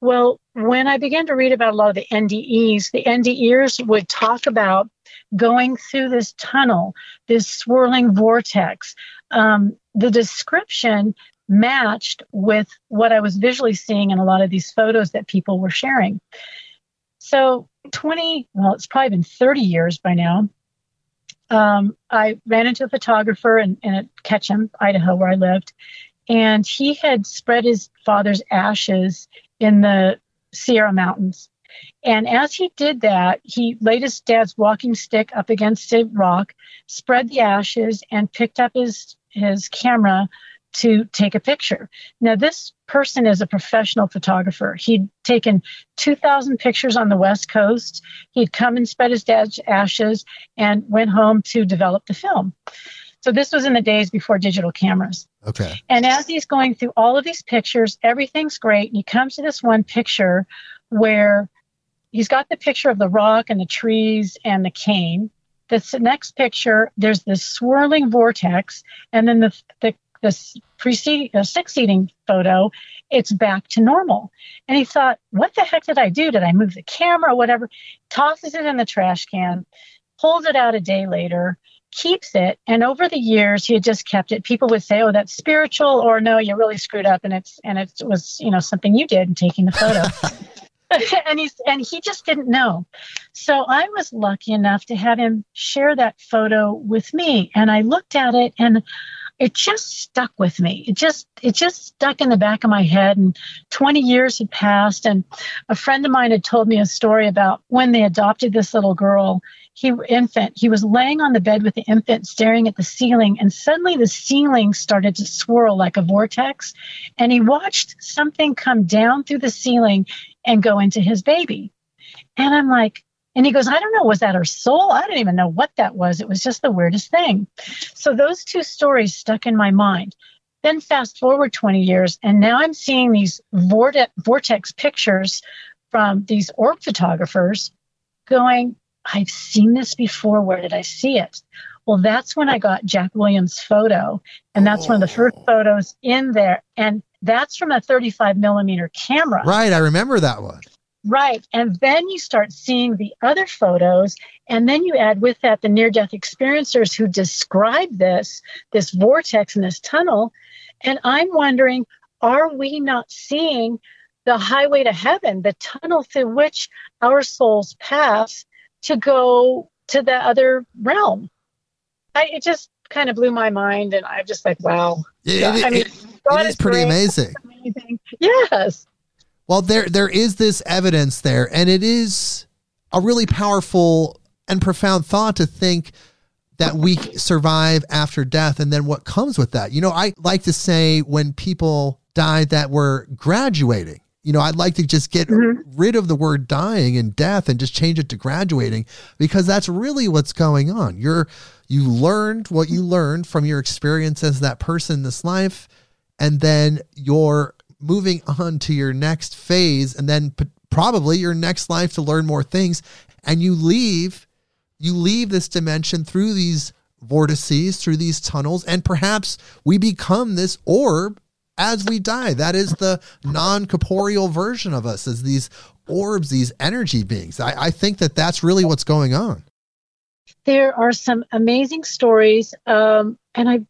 Well, when I began to read about a lot of the NDEs, the NDErs would talk about going through this tunnel, this swirling vortex. Um, the description matched with what I was visually seeing in a lot of these photos that people were sharing. So, 20, well, it's probably been 30 years by now. Um, I ran into a photographer in, in Ketchum, Idaho, where I lived, and he had spread his father's ashes in the Sierra Mountains. And as he did that, he laid his dad's walking stick up against a rock, spread the ashes, and picked up his his camera to take a picture. Now, this person is a professional photographer. He'd taken 2,000 pictures on the West Coast. He'd come and spread his dad's ashes and went home to develop the film. So, this was in the days before digital cameras. Okay. And as he's going through all of these pictures, everything's great. And he comes to this one picture where he's got the picture of the rock and the trees and the cane. This next picture, there's this swirling vortex, and then the the this preceding uh, succeeding photo, it's back to normal. And he thought, what the heck did I do? Did I move the camera or whatever? Tosses it in the trash can, pulls it out a day later, keeps it, and over the years he had just kept it. People would say, "Oh, that's spiritual," or "No, you really screwed up," and it's and it was you know something you did in taking the photo. and he's and he just didn't know. So I was lucky enough to have him share that photo with me, and I looked at it and it just stuck with me. It just it just stuck in the back of my head and 20 years had passed and a friend of mine had told me a story about when they adopted this little girl, he infant, he was laying on the bed with the infant staring at the ceiling and suddenly the ceiling started to swirl like a vortex and he watched something come down through the ceiling and go into his baby. And I'm like, and he goes, I don't know, was that her soul? I don't even know what that was. It was just the weirdest thing. So those two stories stuck in my mind. Then fast forward 20 years, and now I'm seeing these vortex pictures from these orb photographers going, I've seen this before. Where did I see it? Well, that's when I got Jack Williams' photo, and that's oh. one of the first oh. photos in there. And that's from a 35 millimeter camera. Right. I remember that one. Right. And then you start seeing the other photos. And then you add with that the near death experiencers who describe this, this vortex and this tunnel. And I'm wondering, are we not seeing the highway to heaven, the tunnel through which our souls pass to go to the other realm? I, it just kind of blew my mind. And I'm just like, wow. It, I mean, it, it is pretty amazing. amazing. Yes. Well, there there is this evidence there, and it is a really powerful and profound thought to think that we survive after death and then what comes with that. You know, I like to say when people die that we're graduating. You know, I'd like to just get mm-hmm. rid of the word dying and death and just change it to graduating because that's really what's going on. You're you learned what you learned from your experience as that person in this life and then you're moving on to your next phase and then p- probably your next life to learn more things. And you leave you leave this dimension through these vortices through these tunnels and perhaps we become this orb as we die. That is the non-corporeal version of us as these orbs these energy beings. I, I think that that's really what's going on. There are some amazing stories um, and i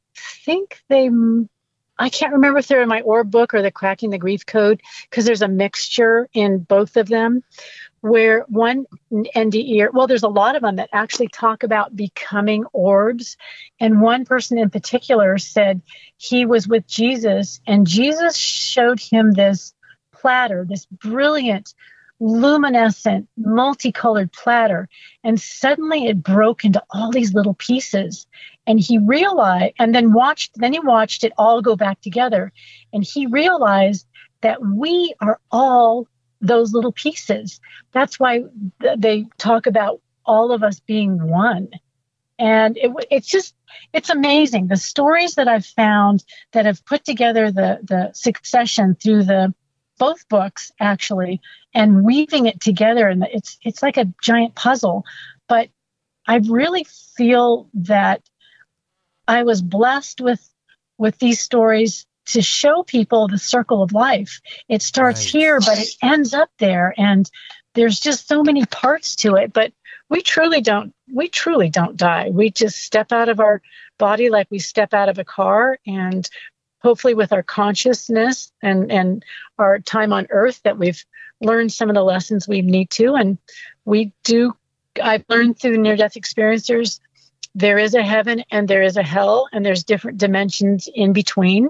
think they I can't remember if they're in my orb book or the Cracking the Grief Code because there's a mixture in both of them. Where one NDE, well, there's a lot of them that actually talk about becoming orbs. And one person in particular said he was with Jesus and Jesus showed him this platter, this brilliant, luminescent, multicolored platter. And suddenly it broke into all these little pieces and he realized and then watched then he watched it all go back together. And he realized that we are all those little pieces. That's why they talk about all of us being one. And it, it's just it's amazing. The stories that i've found that have put together the the succession through the both books actually and weaving it together and it's it's like a giant puzzle. But i really feel that I was blessed with with these stories to show people the circle of life. It starts right. here, but it ends up there, and there's just so many parts to it. But we truly don't we truly don't die. We just step out of our body like we step out of a car, and hopefully with our consciousness and and our time on Earth that we've learned some of the lessons we need to, and we do. I've learned through near death experiencers there is a heaven and there is a hell, and there's different dimensions in between.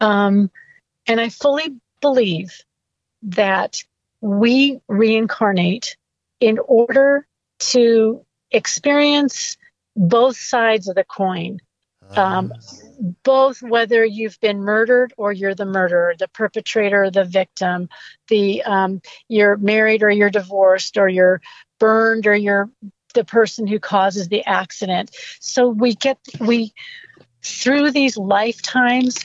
Um, and I fully believe that we reincarnate in order to experience both sides of the coin. Um, both whether you've been murdered or you're the murderer, the perpetrator the victim, the um, you're married or you're divorced or you're burned or you're the person who causes the accident. So we get we through these lifetimes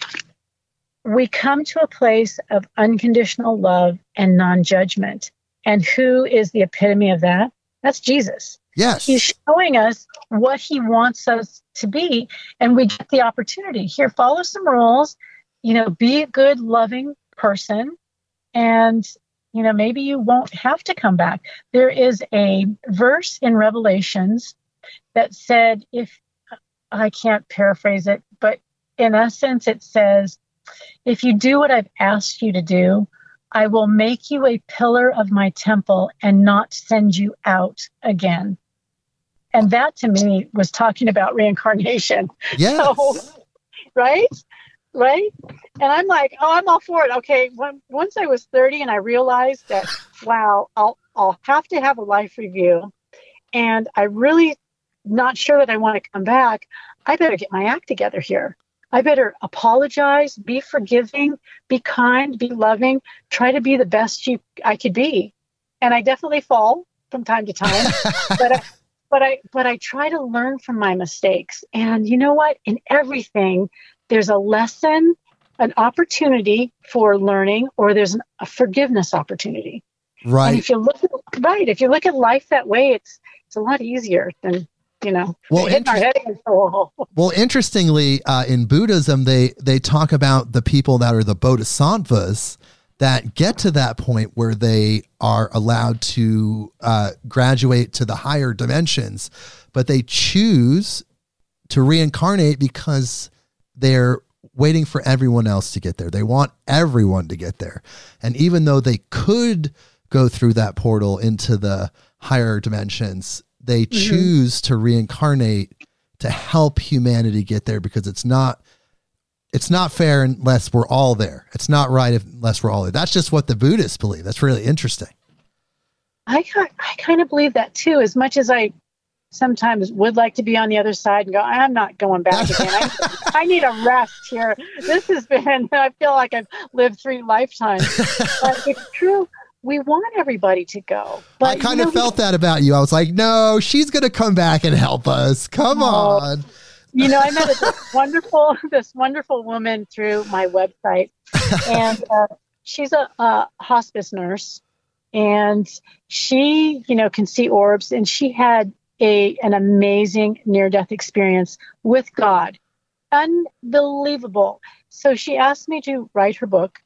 we come to a place of unconditional love and non-judgment. And who is the epitome of that? That's Jesus. Yes. He's showing us what he wants us to be. And we get the opportunity here, follow some rules, you know, be a good, loving person. And, you know, maybe you won't have to come back. There is a verse in Revelations that said, if I can't paraphrase it, but in essence, it says, if you do what I've asked you to do, I will make you a pillar of my temple and not send you out again. And that to me was talking about reincarnation. Yes. So, right? Right? And I'm like, oh, I'm all for it. Okay. When, once I was 30 and I realized that, wow, I'll, I'll have to have a life review. And I really not sure that I want to come back. I better get my act together here. I better apologize, be forgiving, be kind, be loving, try to be the best you I could be. And I definitely fall from time to time, but I, but I but I try to learn from my mistakes. And you know what? In everything, there's a lesson, an opportunity for learning, or there's an, a forgiveness opportunity. Right. And if you look at, right, if you look at life that way, it's it's a lot easier than you know, well, hitting our head against the wall. Well, interestingly, uh, in Buddhism, they they talk about the people that are the bodhisattvas that get to that point where they are allowed to uh, graduate to the higher dimensions, but they choose to reincarnate because they're waiting for everyone else to get there. They want everyone to get there. And even though they could go through that portal into the higher dimensions, they mm-hmm. choose to reincarnate to help humanity get there because it's not it's not fair unless we're all there. It's not right unless we're all there. That's just what the Buddhists believe. That's really interesting. I I kind of believe that too. As much as I sometimes would like to be on the other side and go, I'm not going back again. I, I need a rest here. This has been. I feel like I've lived three lifetimes. But it's true we want everybody to go. But, I kind you know, of felt that about you. I was like, no, she's going to come back and help us. Come oh, on. You know, I met this wonderful, this wonderful woman through my website, and uh, she's a, a hospice nurse, and she, you know, can see orbs, and she had a an amazing near death experience with God, unbelievable. So she asked me to write her book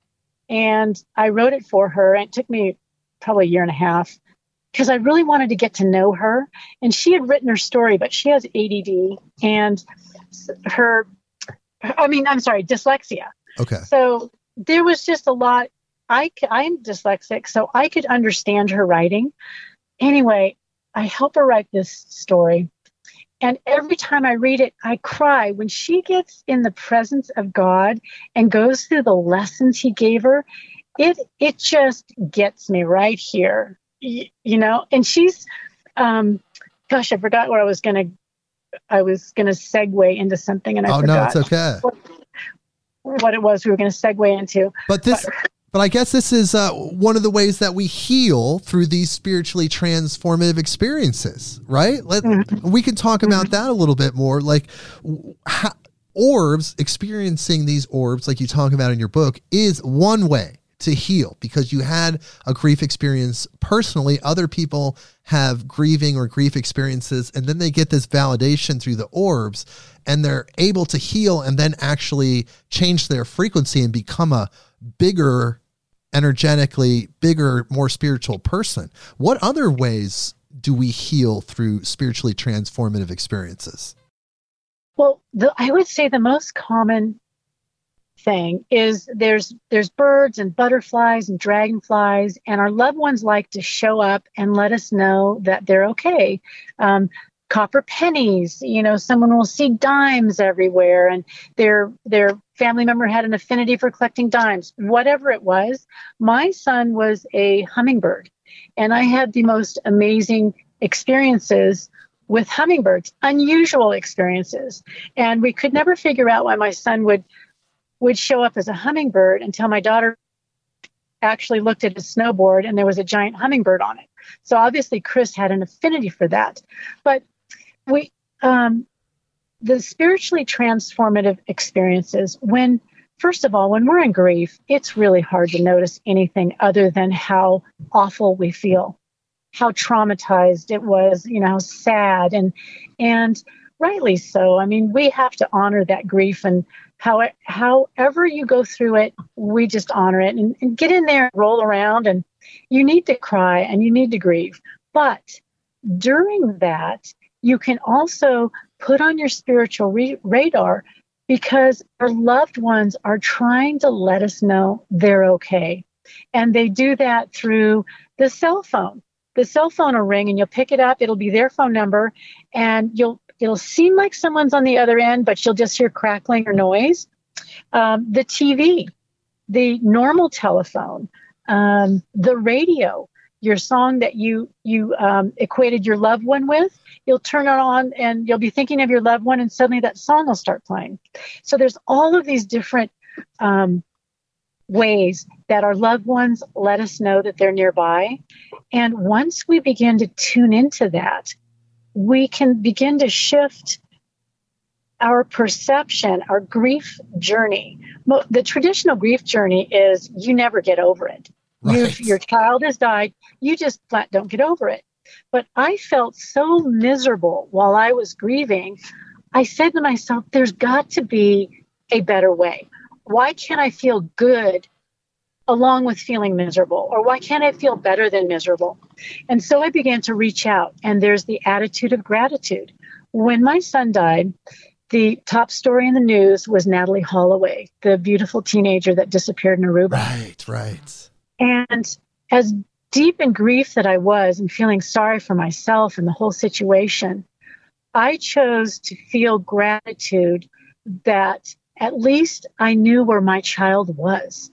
and I wrote it for her. And it took me probably a year and a half because I really wanted to get to know her. And she had written her story, but she has ADD and her, I mean, I'm sorry, dyslexia. Okay. So there was just a lot. I, I'm dyslexic, so I could understand her writing. Anyway, I help her write this story. And every time I read it, I cry. When she gets in the presence of God and goes through the lessons He gave her, it it just gets me right here, you, you know. And she's, um, gosh, I forgot where I was gonna. I was gonna segue into something, and I oh forgot. no, it's okay. What, what it was we were going to segue into. But this, but, I guess this is uh, one of the ways that we heal through these spiritually transformative experiences, right? Let, mm-hmm. We can talk about mm-hmm. that a little bit more. Like, how, orbs, experiencing these orbs, like you talk about in your book, is one way to heal because you had a grief experience personally. Other people have grieving or grief experiences, and then they get this validation through the orbs and they're able to heal and then actually change their frequency and become a bigger energetically bigger, more spiritual person. What other ways do we heal through spiritually transformative experiences? Well, the, I would say the most common thing is there's there's birds and butterflies and dragonflies, and our loved ones like to show up and let us know that they're okay. Um, copper pennies. You know, someone will see dimes everywhere, and their their family member had an affinity for collecting dimes. Whatever it was, my son was a hummingbird, and I had the most amazing experiences with hummingbirds, unusual experiences, and we could never figure out why my son would would show up as a hummingbird until my daughter actually looked at his snowboard and there was a giant hummingbird on it. So obviously Chris had an affinity for that. But we um, the spiritually transformative experiences when first of all when we're in grief it's really hard to notice anything other than how awful we feel how traumatized it was you know sad and and rightly so. I mean we have to honor that grief and how however you go through it we just honor it and, and get in there and roll around and you need to cry and you need to grieve. But during that you can also put on your spiritual re- radar because our loved ones are trying to let us know they're okay. And they do that through the cell phone. The cell phone will ring and you'll pick it up, it'll be their phone number, and you'll it'll seem like someone's on the other end, but you'll just hear crackling or noise. Um, the TV, the normal telephone, um, the radio, your song that you you um, equated your loved one with you'll turn it on and you'll be thinking of your loved one and suddenly that song will start playing. So there's all of these different um, ways that our loved ones let us know that they're nearby. And once we begin to tune into that we can begin to shift our perception our grief journey. The traditional grief journey is you never get over it Right. your child has died. You just flat don't get over it. But I felt so miserable while I was grieving. I said to myself, there's got to be a better way. Why can't I feel good along with feeling miserable? Or why can't I feel better than miserable? And so I began to reach out, and there's the attitude of gratitude. When my son died, the top story in the news was Natalee Holloway, the beautiful teenager that disappeared in Aruba. Right, right. And as deep in grief that I was and feeling sorry for myself and the whole situation, I chose to feel gratitude that at least I knew where my child was.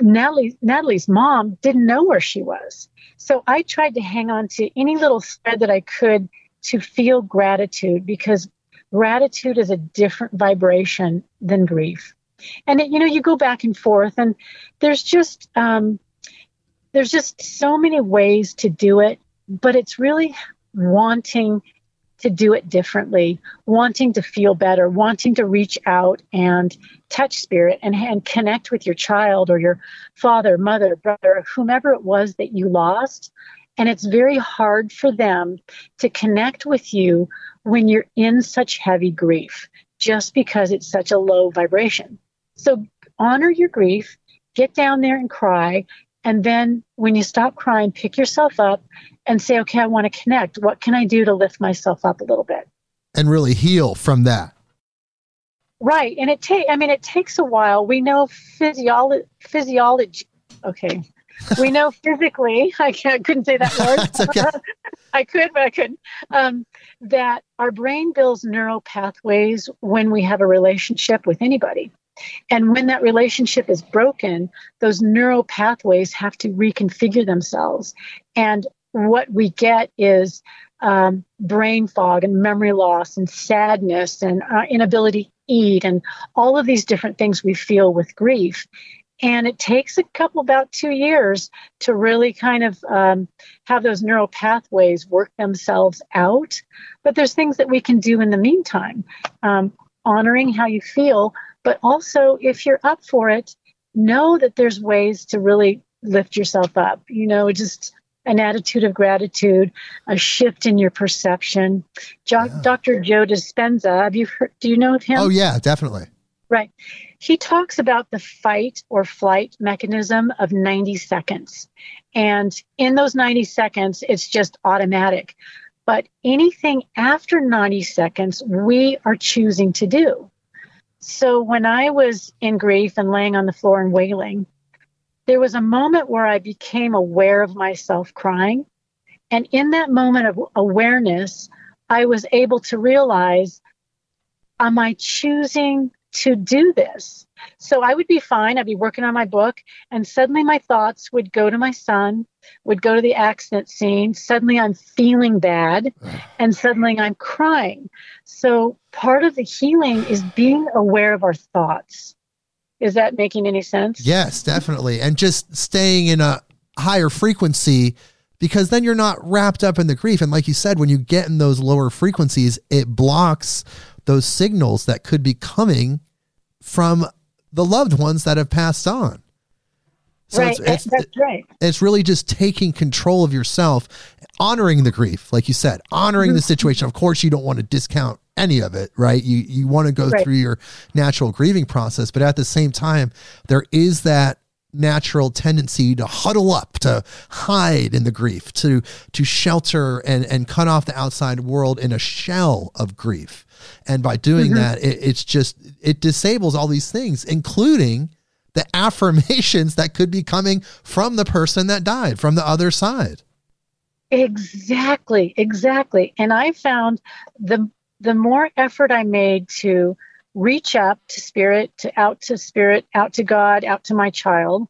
Natalee, Natalee's mom didn't know where she was. So I tried to hang on to any little thread that I could to feel gratitude because gratitude is a different vibration than grief and it, you know you go back and forth and there's just um, there's just so many ways to do it but it's really wanting to do it differently wanting to feel better wanting to reach out and touch spirit and, and connect with your child or your father mother brother whomever it was that you lost. And it's very hard for them to connect with you when you're in such heavy grief just because it's such a low vibration so honor your grief, get down there and cry. And then when you stop crying, pick yourself up and say, okay, I want to connect. What can I do to lift myself up a little bit? And really heal from that. Right. And it takes, I mean, it takes a while. We know physiology, physiology. Okay. we know physically, I, can't, couldn't say that word. okay. I could, but I couldn't. Um, that our brain builds neural pathways when we have a relationship with anybody. And when that relationship is broken, those neural pathways have to reconfigure themselves. And what we get is um, brain fog and memory loss and sadness and uh, inability to eat and all of these different things we feel with grief. And it takes a couple, about two years to really kind of um, have those neural pathways work themselves out. But there's things that we can do in the meantime. Um, honoring how you feel, but also, if you're up for it, know that there's ways to really lift yourself up. You know, just an attitude of gratitude, a shift in your perception. Jo- yeah. Dr. Joe Dispenza, have you heard? Do you know of him? Oh yeah, definitely. Right. He talks about the fight or flight mechanism of 90 seconds. And in those 90 seconds, it's just automatic. But anything after 90 seconds, we are choosing to do. So when I was in grief and laying on the floor and wailing, there was a moment where I became aware of myself crying. And in that moment of awareness, I was able to realize am I choosing to do this? So I would be fine. I'd be working on my book, and suddenly my thoughts would go to my son, would go to the accident scene. Suddenly I'm feeling bad, and suddenly I'm crying. So part of the healing is being aware of our thoughts. Is that making any sense? Yes, definitely. And just staying in a higher frequency because then you're not wrapped up in the grief. And like you said, when you get in those lower frequencies, it blocks those signals that could be coming from the loved ones that have passed on. So right. It's, it's, That's right. It's really just taking control of yourself, honoring the grief, like you said, honoring mm-hmm. the situation. Of course, you don't want to discount any of it, right? You you want to go right. through your natural grieving process, but at the same time, there is that natural tendency to huddle up, to hide in the grief, to to shelter and and cut off the outside world in a shell of grief. And by doing mm-hmm. that, it, it's just, it disables all these things, including the affirmations that could be coming from the person that died, from the other side. Exactly, exactly. And I found the the more effort I made to reach up to spirit, to out to spirit, out to God, out to my child,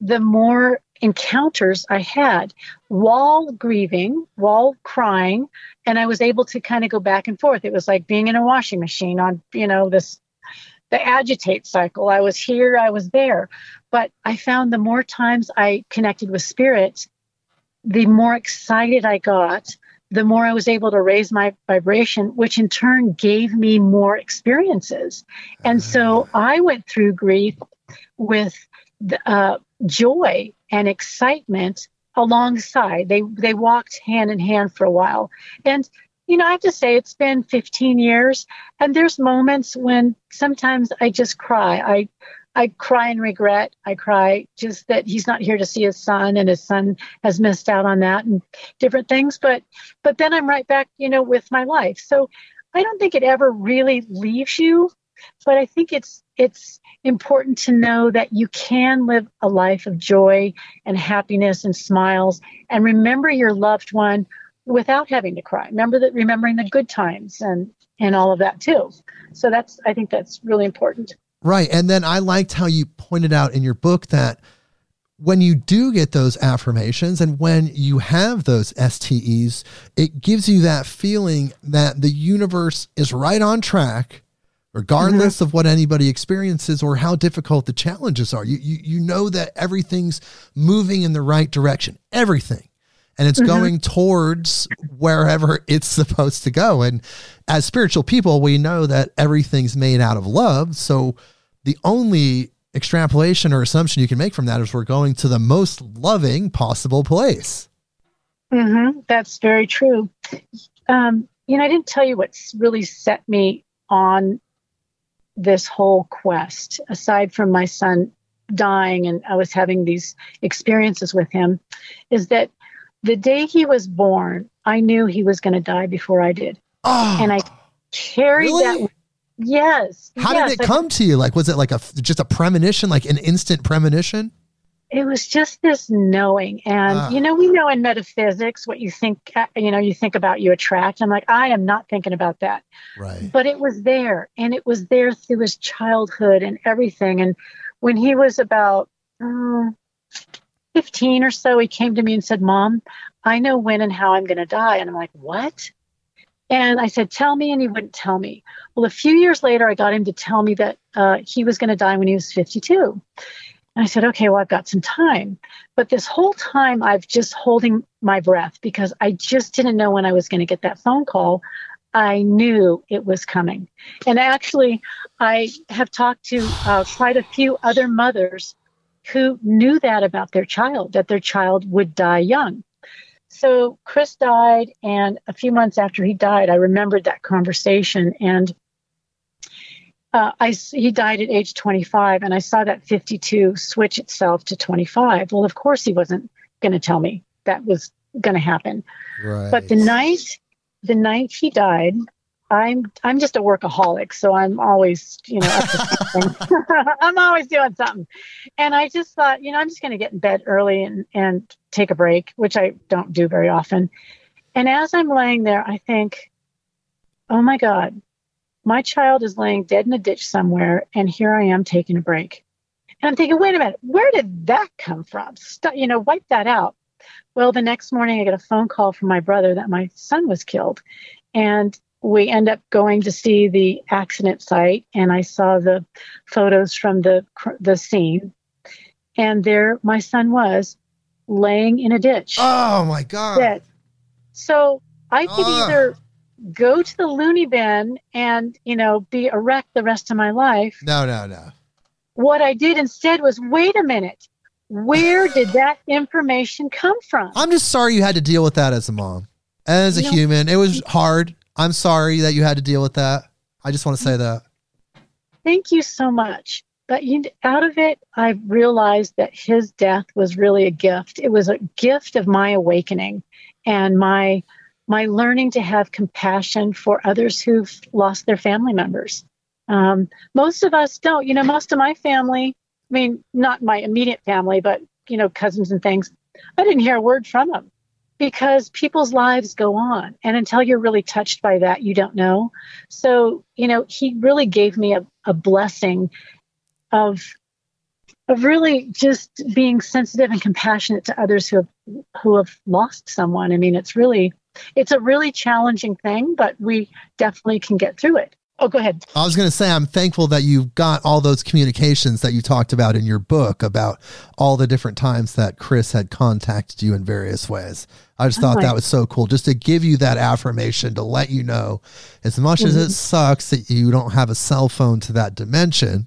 the more encounters I had while grieving, while crying, and I was able to kind of go back and forth. It was like being in a washing machine on, you know, this the agitate cycle. I was here, I was there. But I found the more times I connected with spirit, the more excited I got, the more I was able to raise my vibration, which in turn gave me more experiences. And so I went through grief with the, uh, joy and excitement alongside. They they walked hand in hand for a while. And you know, I have to say it's been 15 years and there's moments when sometimes I just cry. I I cry in regret. I cry just that he's not here to see his son and his son has missed out on that and different things. But but then I'm right back, you know, with my life. So I don't think it ever really leaves you, but I think it's it's important to know that you can live a life of joy and happiness and smiles and remember your loved one without having to cry. Remember that remembering the good times and and all of that too. So that's I think that's really important. Right. And then I liked how you pointed out in your book that when you do get those affirmations and when you have those STEs, it gives you that feeling that the universe is right on track regardless mm-hmm. of what anybody experiences or how difficult the challenges are. You, you, you know that everything's moving in the right direction, everything. And it's mm-hmm. going towards wherever it's supposed to go. And as spiritual people, we know that everything's made out of love. So the only extrapolation or assumption you can make from that is we're going to the most loving possible place. Mm-hmm. That's very true. Um, you know, I didn't tell you what's really set me on this whole quest, aside from my son dying and I was having these experiences with him, is that the day he was born, I knew he was going to die before I did. Oh, and I carried really? that. Yes. How yes, did it come to you? Like, was it like a just a premonition, like an instant premonition? it was just this knowing and ah. you know we know in metaphysics what you think you know you think about you attract i'm like i am not thinking about that right but it was there and it was there through his childhood and everything and when he was about uh, 15 or so he came to me and said mom i know when and how i'm going to die and i'm like what and I said, Tell me, and he wouldn't tell me. Well, a few years later, I got him to tell me that uh, he was going to die when he was 52. And I said, okay, well, I've got some time. But this whole time, I've just holding my breath because I just didn't know when I was going to get that phone call. I knew it was coming. And actually, I have talked to uh, quite a few other mothers who knew that about their child, that their child would die young. So Chris died, and a few months after he died, I remembered that conversation. And uh, I, he died at age 25, and I saw that 52 switch itself to 25. Well, of course, he wasn't going to tell me that was going to happen. Right. But the night, the night he died, I'm I'm just a workaholic, so I'm always, you know, I'm always doing something. And I just thought, you know, I'm just going to get in bed early and and take a break, which I don't do very often. And as I'm laying there, I think, oh my God, my child is laying dead in a ditch somewhere, and here I am taking a break. And I'm thinking, wait a minute, where did that come from? St- you know, wipe that out. Well, the next morning, I get a phone call from my brother that my son was killed. And we end up going to see the accident site, and I saw the photos from the, the scene. And there my son was laying in a ditch. Oh, my God. Dead. So I could either go to the loony bin and, you know, be a wreck the rest of my life. No, no, no. What I did instead was wait a minute. Where did that information come from? I'm just sorry you had to deal with that as a mom. As a you know, human, it was hard. I'm sorry that you had to deal with that. I just want to say that. Thank you so much. But you, out of it, I realized that his death was really a gift. It was a gift of my awakening and my my learning to have compassion for others who've lost their family members. Um, most of us don't. You know, most of my family, I mean, not my immediate family, but, you know, cousins and things, I didn't hear a word from them because people's lives go on. And until you're really touched by that, you don't know. So, you know, he really gave me a, a blessing of of really just being sensitive and compassionate to others who have who have lost someone. I mean, it's really it's a really challenging thing, but we definitely can get through it. Oh, go ahead. I was going to say, I'm thankful that you've got all those communications that you talked about in your book about all the different times that Chris had contacted you in various ways. I just thought oh that was so cool, just to give you that affirmation to let you know, as much mm-hmm. as it mm-hmm. sucks that you don't have a cell phone to that dimension,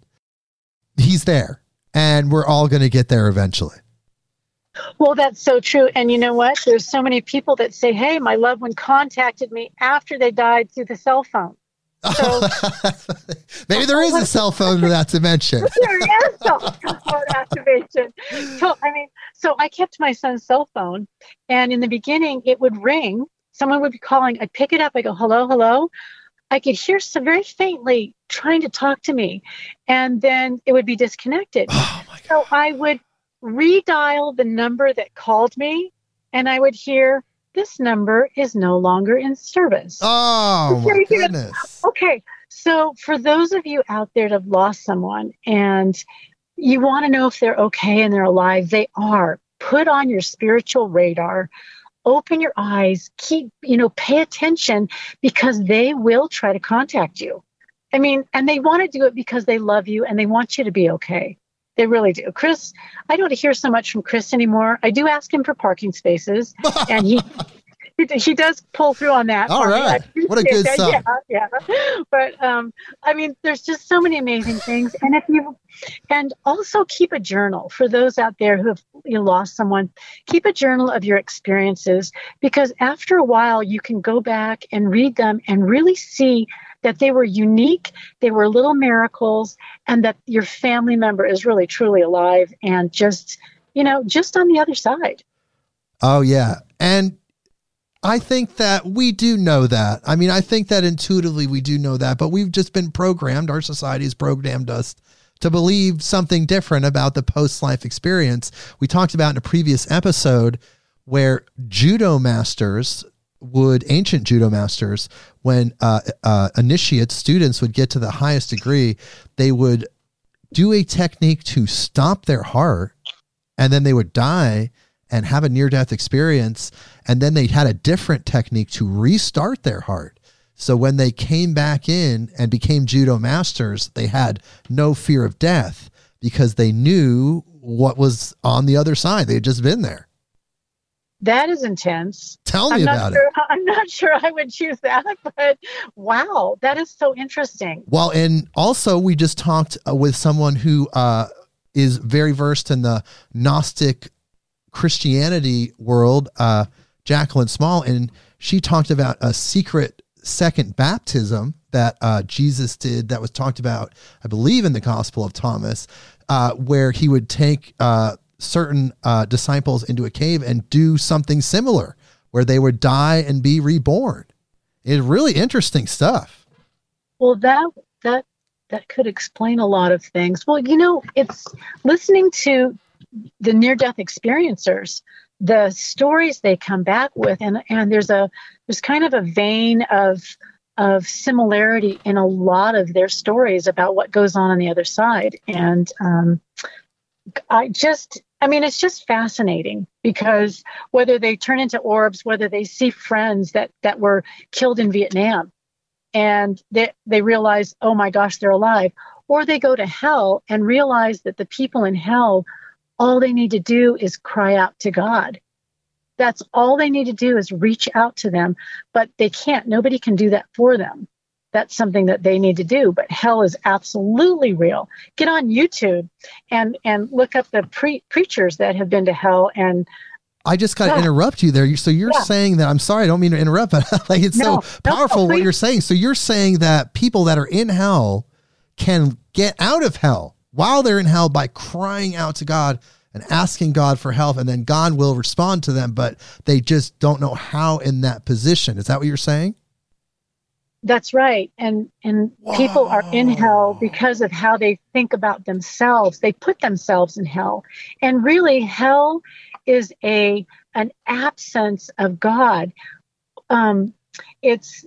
he's there, and we're all going to get there eventually. Well, that's so true. And you know what? There's so many people that say, "Hey, my loved one contacted me after they died through the cell phone." So, Maybe there is a cell phone that to mention. there is cell phone activation. So I mean, so I kept my son's cell phone, and in the beginning, it would ring. Someone would be calling. I'd pick it up. I go, "Hello, hello." I could hear some very faintly trying to talk to me, and then it would be disconnected. Oh so I would redial the number that called me, and I would hear this number is no longer in service. Oh, my goodness. Okay. So, for those of you out there that have lost someone and you want to know if they're okay and they're alive, they are. Put on your spiritual radar, open your eyes, keep, you know, pay attention because they will try to contact you. I mean, and they want to do it because they love you and they want you to be okay. They really do. Chris, I don't hear so much from Chris anymore. I do ask him for parking spaces, and he he does pull through on that. All right, what a good that. son. Yeah, yeah. But um, I mean, there's just so many amazing things, and if you and also keep a journal for those out there who have you know, lost someone. Keep a journal of your experiences because after a while you can go back and read them and really see that they were unique, they were little miracles, and that your family member is really truly alive and just, you know, just on the other side. Oh, yeah. And I think that we do know that. I mean, I think that intuitively we do know that, but we've just been programmed, our society has programmed us to believe something different about the post life experience. We talked about in a previous episode where judo masters would ancient judo masters when uh, uh, initiate students would get to the highest degree they would do a technique to stop their heart and then they would die and have a near death experience and then they had a different technique to restart their heart. So when they came back in and became judo masters they had no fear of death because they knew what was on the other side. They had just been there that is intense. Tell me I'm about sure, it. I'm not sure I would choose that, but wow, that is so interesting. Well, and also we just talked uh, with someone who uh, is very versed in the Gnostic Christianity world, uh, Jacqueline Small, and she talked about a secret second baptism that uh, Jesus did that was talked about, I believe, in the Gospel of Thomas, uh, where he would take uh, certain uh, disciples into a cave and do something similar where they would die and be reborn. It's really interesting stuff. Well, that that that could explain a lot of things. Well, you know, it's listening to the near death experiencers, the stories they come back with, and and there's a there's kind of a vein of of similarity in a lot of their stories about what goes on on the other side. And um, I just, I mean, it's just fascinating because whether they turn into orbs, whether they see friends that that were killed in Vietnam, and they they realize, oh my gosh, they're alive, or they go to hell and realize that the people in hell, all they need to do is cry out to God. That's all they need to do is reach out to them, but they can't. Nobody can do that for them. That's something that they need to do. But hell is absolutely real. Get on YouTube and and look up the pre- preachers that have been to hell and I just got to interrupt you there. So you're yeah. saying that I'm sorry, I don't mean to interrupt, but like it's no, so powerful no, what you're saying. So you're saying that people that are in hell can get out of hell while they're in hell by crying out to God and asking God for help, and then God will respond to them, but they just don't know how in that position. Is that what you're saying? That's right. And and Whoa. people are in hell because of how they think about themselves. They put themselves in hell. And really hell is a an absence of God. Um, it's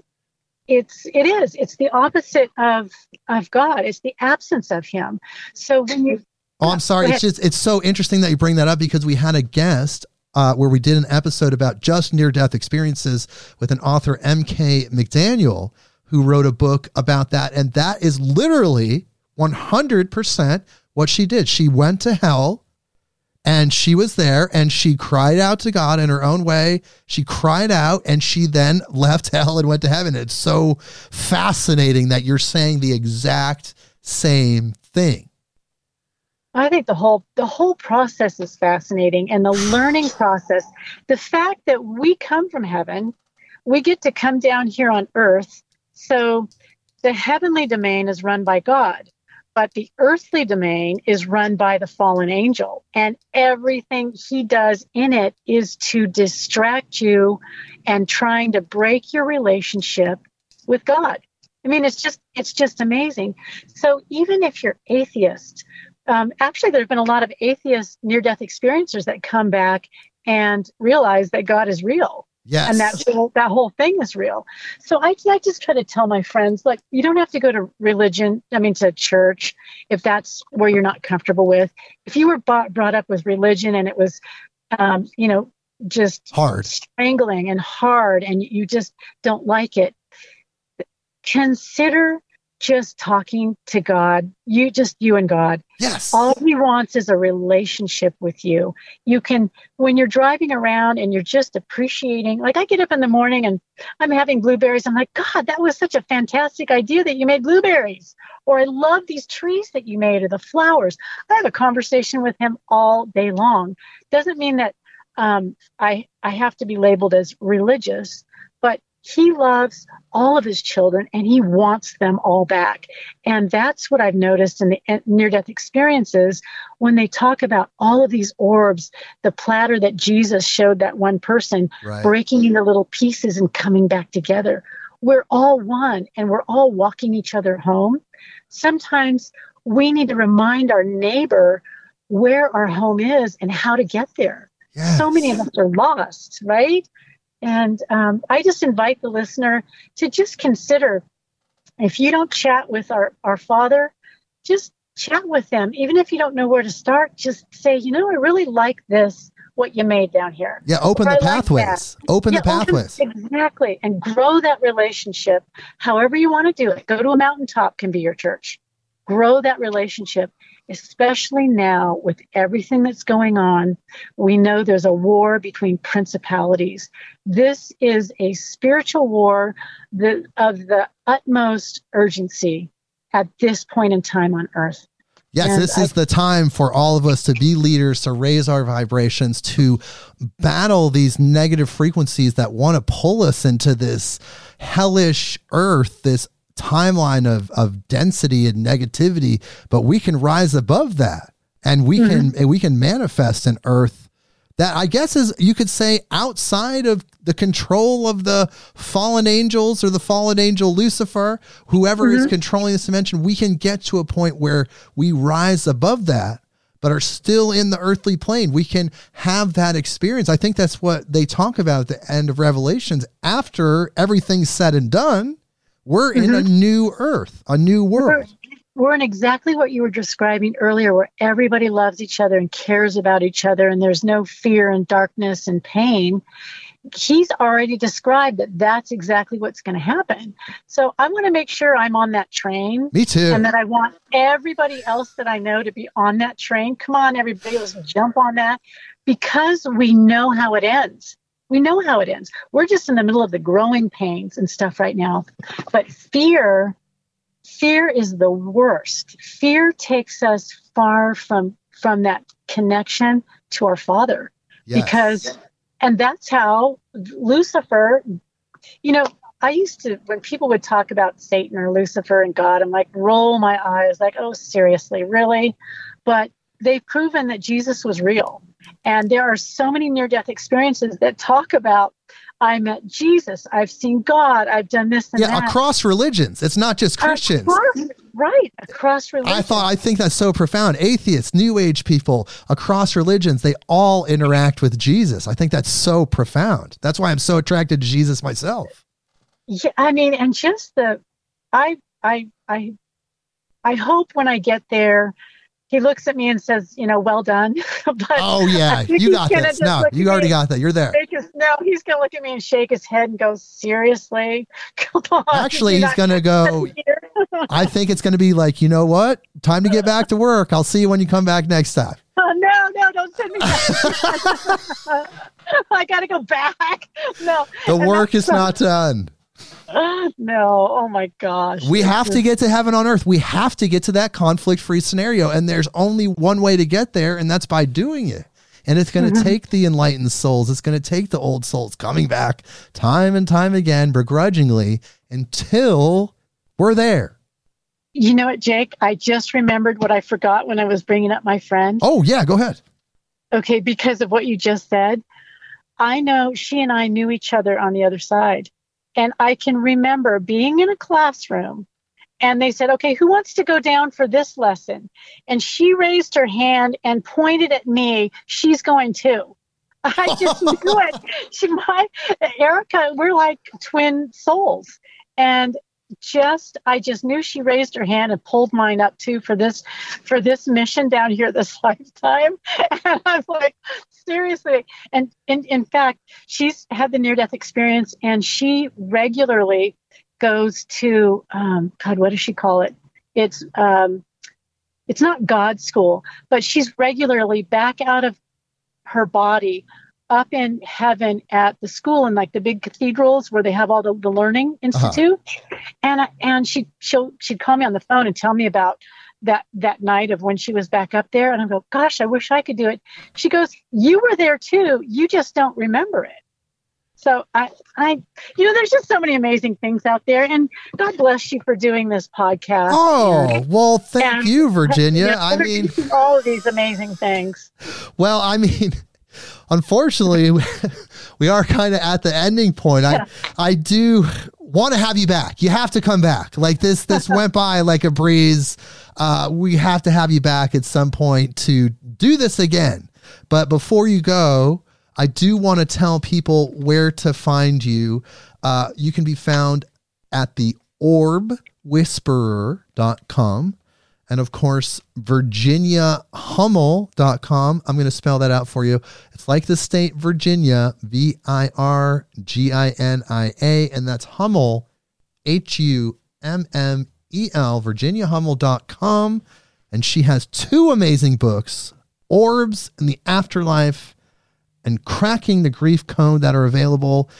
it's it is it's the opposite of of god it's the absence of him so when you oh i'm sorry it's just it's so interesting that you bring that up because we had a guest uh, where we did an episode about just near death experiences with an author mk mcdaniel who wrote a book about that and that is literally 100% what she did she went to hell and she was there and she cried out to God in her own way. She cried out and she then left hell and went to heaven. It's so fascinating that you're saying the exact same thing. I think the whole the whole process is fascinating and the learning process, the fact that we come from heaven, we get to come down here on earth. So the heavenly domain is run by God but the earthly domain is run by the fallen angel. And everything he does in it is to distract you and trying to break your relationship with god. I mean it's just it's just amazing. So even if you're atheist um, actually there have been a lot of atheist near death experiencers that come back and realize that god is real Yes. And that whole, that whole thing is real. So I, I just try to tell my friends, like, you don't have to go to religion, I mean, to church, if that's where you're not comfortable with. If you were bought, brought up with religion and it was, um, you know, just hard, strangling and hard, and you just don't like it, consider just talking to God, you just you and God. Yes. All he wants is a relationship with you. You can when you're driving around and you're just appreciating, like I get up in the morning and I'm having blueberries. I'm like, God, that was such a fantastic idea that you made blueberries. Or I love these trees that you made or the flowers. I have a conversation with him all day long. Doesn't mean that um, I I have to be labeled as religious, but he loves all of his children and he wants them all back. And that's what I've noticed in the uh, near death experiences when they talk about all of these orbs, the platter that Jesus showed that one person right. breaking into little pieces and coming back together. We're all one and we're all walking each other home. Sometimes we need to remind our neighbor where our home is and how to get there. Yes. So many of us are lost, right? And um, I just invite the listener to just consider if you don't chat with our, our Father, just chat with them. Even if you don't know where to start, just say, you know, I really like this, what you made down here. Yeah, open or the pathways. Like open yeah, the pathways. Open, exactly. And grow that relationship however you want to do it. Go to a mountaintop, can be your church. Grow that relationship especially now with everything that's going on. We know there's a war between principalities. This is a spiritual war that, of the utmost urgency at this point in time on earth. Yes, and this I, is the time for all of us to be leaders, to raise our vibrations, to battle these negative frequencies that want to pull us into this hellish earth, this timeline of of density and negativity, but we can rise above that and we mm-hmm. can we can manifest an earth that I guess is you could say outside of the control of the fallen angels or the fallen angel Lucifer, whoever mm-hmm. is controlling this dimension, we can get to a point where we rise above that, but are still in the earthly plane. We can have that experience. I think that's what they talk about at the end of Revelations. After everything's said and done, We're in a mm-hmm. new earth, a new We're, world. we're in exactly what you were describing earlier, where everybody loves each other and cares about each other, and there's no fear and darkness and pain. He's already described that that's exactly what's going to happen. So I want to make sure I'm on that train. Me too. And that I want everybody else that I know to be on that train. Come on, everybody, let's jump on that because we know how it ends. We know how it ends. We're just in the middle of the growing pains and stuff right now. But fear, fear is the worst. Fear takes us far from from that connection to our Father Yes. because and that's how lucifer you know i used to when people would talk about satan or lucifer and god i'm like roll my eyes like oh seriously really but they've proven that jesus was real and there are so many near death experiences that talk about i met jesus i've seen god i've done this and yeah, that across religions. It's not just Christians. Across- right across religions I thought I think that's so profound. Atheists, New Age people, across religions, they all interact with Jesus. I think that's so profound. That's why I'm so attracted to Jesus myself. yeah i mean and just the i i i i hope when i get there he looks at me and says you know well done but Oh yeah, you got this. No, you already got that. You're there. no he's gonna look at me and shake his head and go seriously come on Actually, he's gonna go. I think it's gonna be like, you know what? Time to get back to work. I'll see you when you come back next time. oh, no no don't send me back i gotta go back no The work is not done. no oh my gosh We have to get to heaven on earth. We have to get to that conflict free scenario. And there's only one way to get there, and that's by doing it. And it's going to mm-hmm. take the enlightened souls, it's going to take the old souls coming back time and time again, begrudgingly, until we're there. you know what jake i just remembered what i forgot when i was bringing up my friend Oh, yeah, go ahead. okay, because of what you just said, I know she and I knew each other on the other side. And I can remember being in a classroom and they said, okay, who wants to go down for this lesson? And she raised her hand and pointed at me. She's going too. I just knew it. She, my, Erica, we're like twin souls. And just I just knew she raised her hand and pulled mine up too for this for this mission down here this lifetime. And I was like, seriously. And in in fact, she's had the near death experience and she regularly goes to um, God, what does she call it? It's um, it's not God school, but she's regularly back out of her body up in heaven at the school in like the big cathedrals where they have all the, the learning institute and I, and she she'll she'd call me on the phone and tell me about that that night of when she was back up there and I go gosh I wish I could do it. She goes you were there too. You just don't remember it. So I I you know there's just so many amazing things out there and God bless you for doing this podcast. Oh, well, thank And- you, Virginia. You know, I mean, all of these amazing things. Well, I mean, unfortunately, we are kind of at the ending point. I, I do want to have you back. You have to come back. Like this, this went by like a breeze. Uh, we have to have you back at some point to do this again. But before you go, I do want to tell people where to find you. Uh, you can be found at the orbwhisperer.com and of course virginiahummel.com i'm going to spell that out for you. It's like the state virginia v-i-r-g-i-n-i-a and that's hummel h-u-m-m-e-l virginiahummel.com and she has two amazing books orbs and the afterlife and cracking the grief code that are available.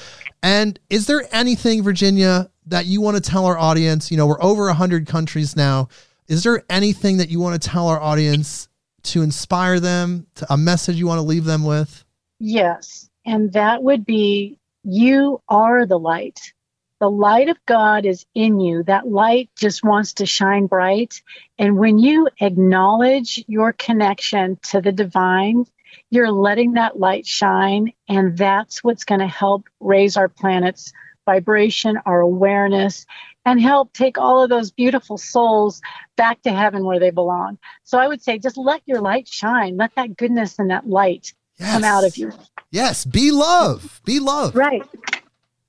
And is there anything virginia that you want to tell our audience? You know we're over 100 countries now is there anything that you want to tell our audience to inspire them to a message you want to leave them with Yes. And that would be you are the light. The light of God is in you. That light just wants to shine bright. And when you acknowledge your connection to the divine, you're letting that light shine. And that's what's going to help raise our planet's vibration, our awareness, and help take all of those beautiful souls back to heaven where they belong. So I would say just let your light shine. Let that goodness and that light come out of you. yes be love be love Right.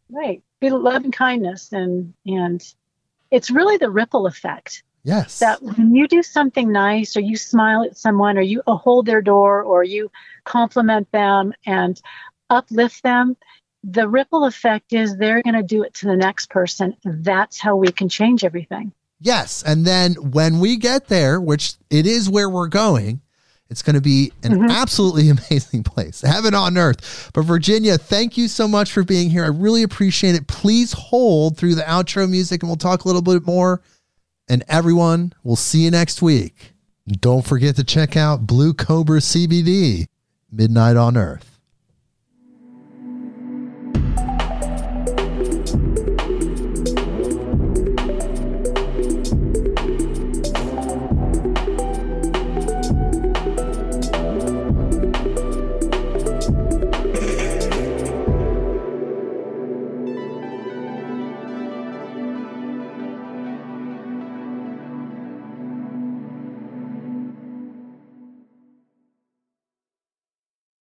Right. Be love and kindness and and it's really the ripple effect Yes. that when you do something nice or you smile at someone or you hold their door or you compliment them and uplift them the ripple effect is they're going to do it to the next person that's how we can change everything Yes. And then when we get there, which it is where we're going, it's going to be an Mhm. absolutely amazing place. Heaven on earth. But Virginia, thank you so much for being here. I really appreciate it. Please hold through the outro music and we'll talk a little bit more. And everyone, we'll see you next week. Don't forget to check out Blue Cobra CBD, Midnight on Earth.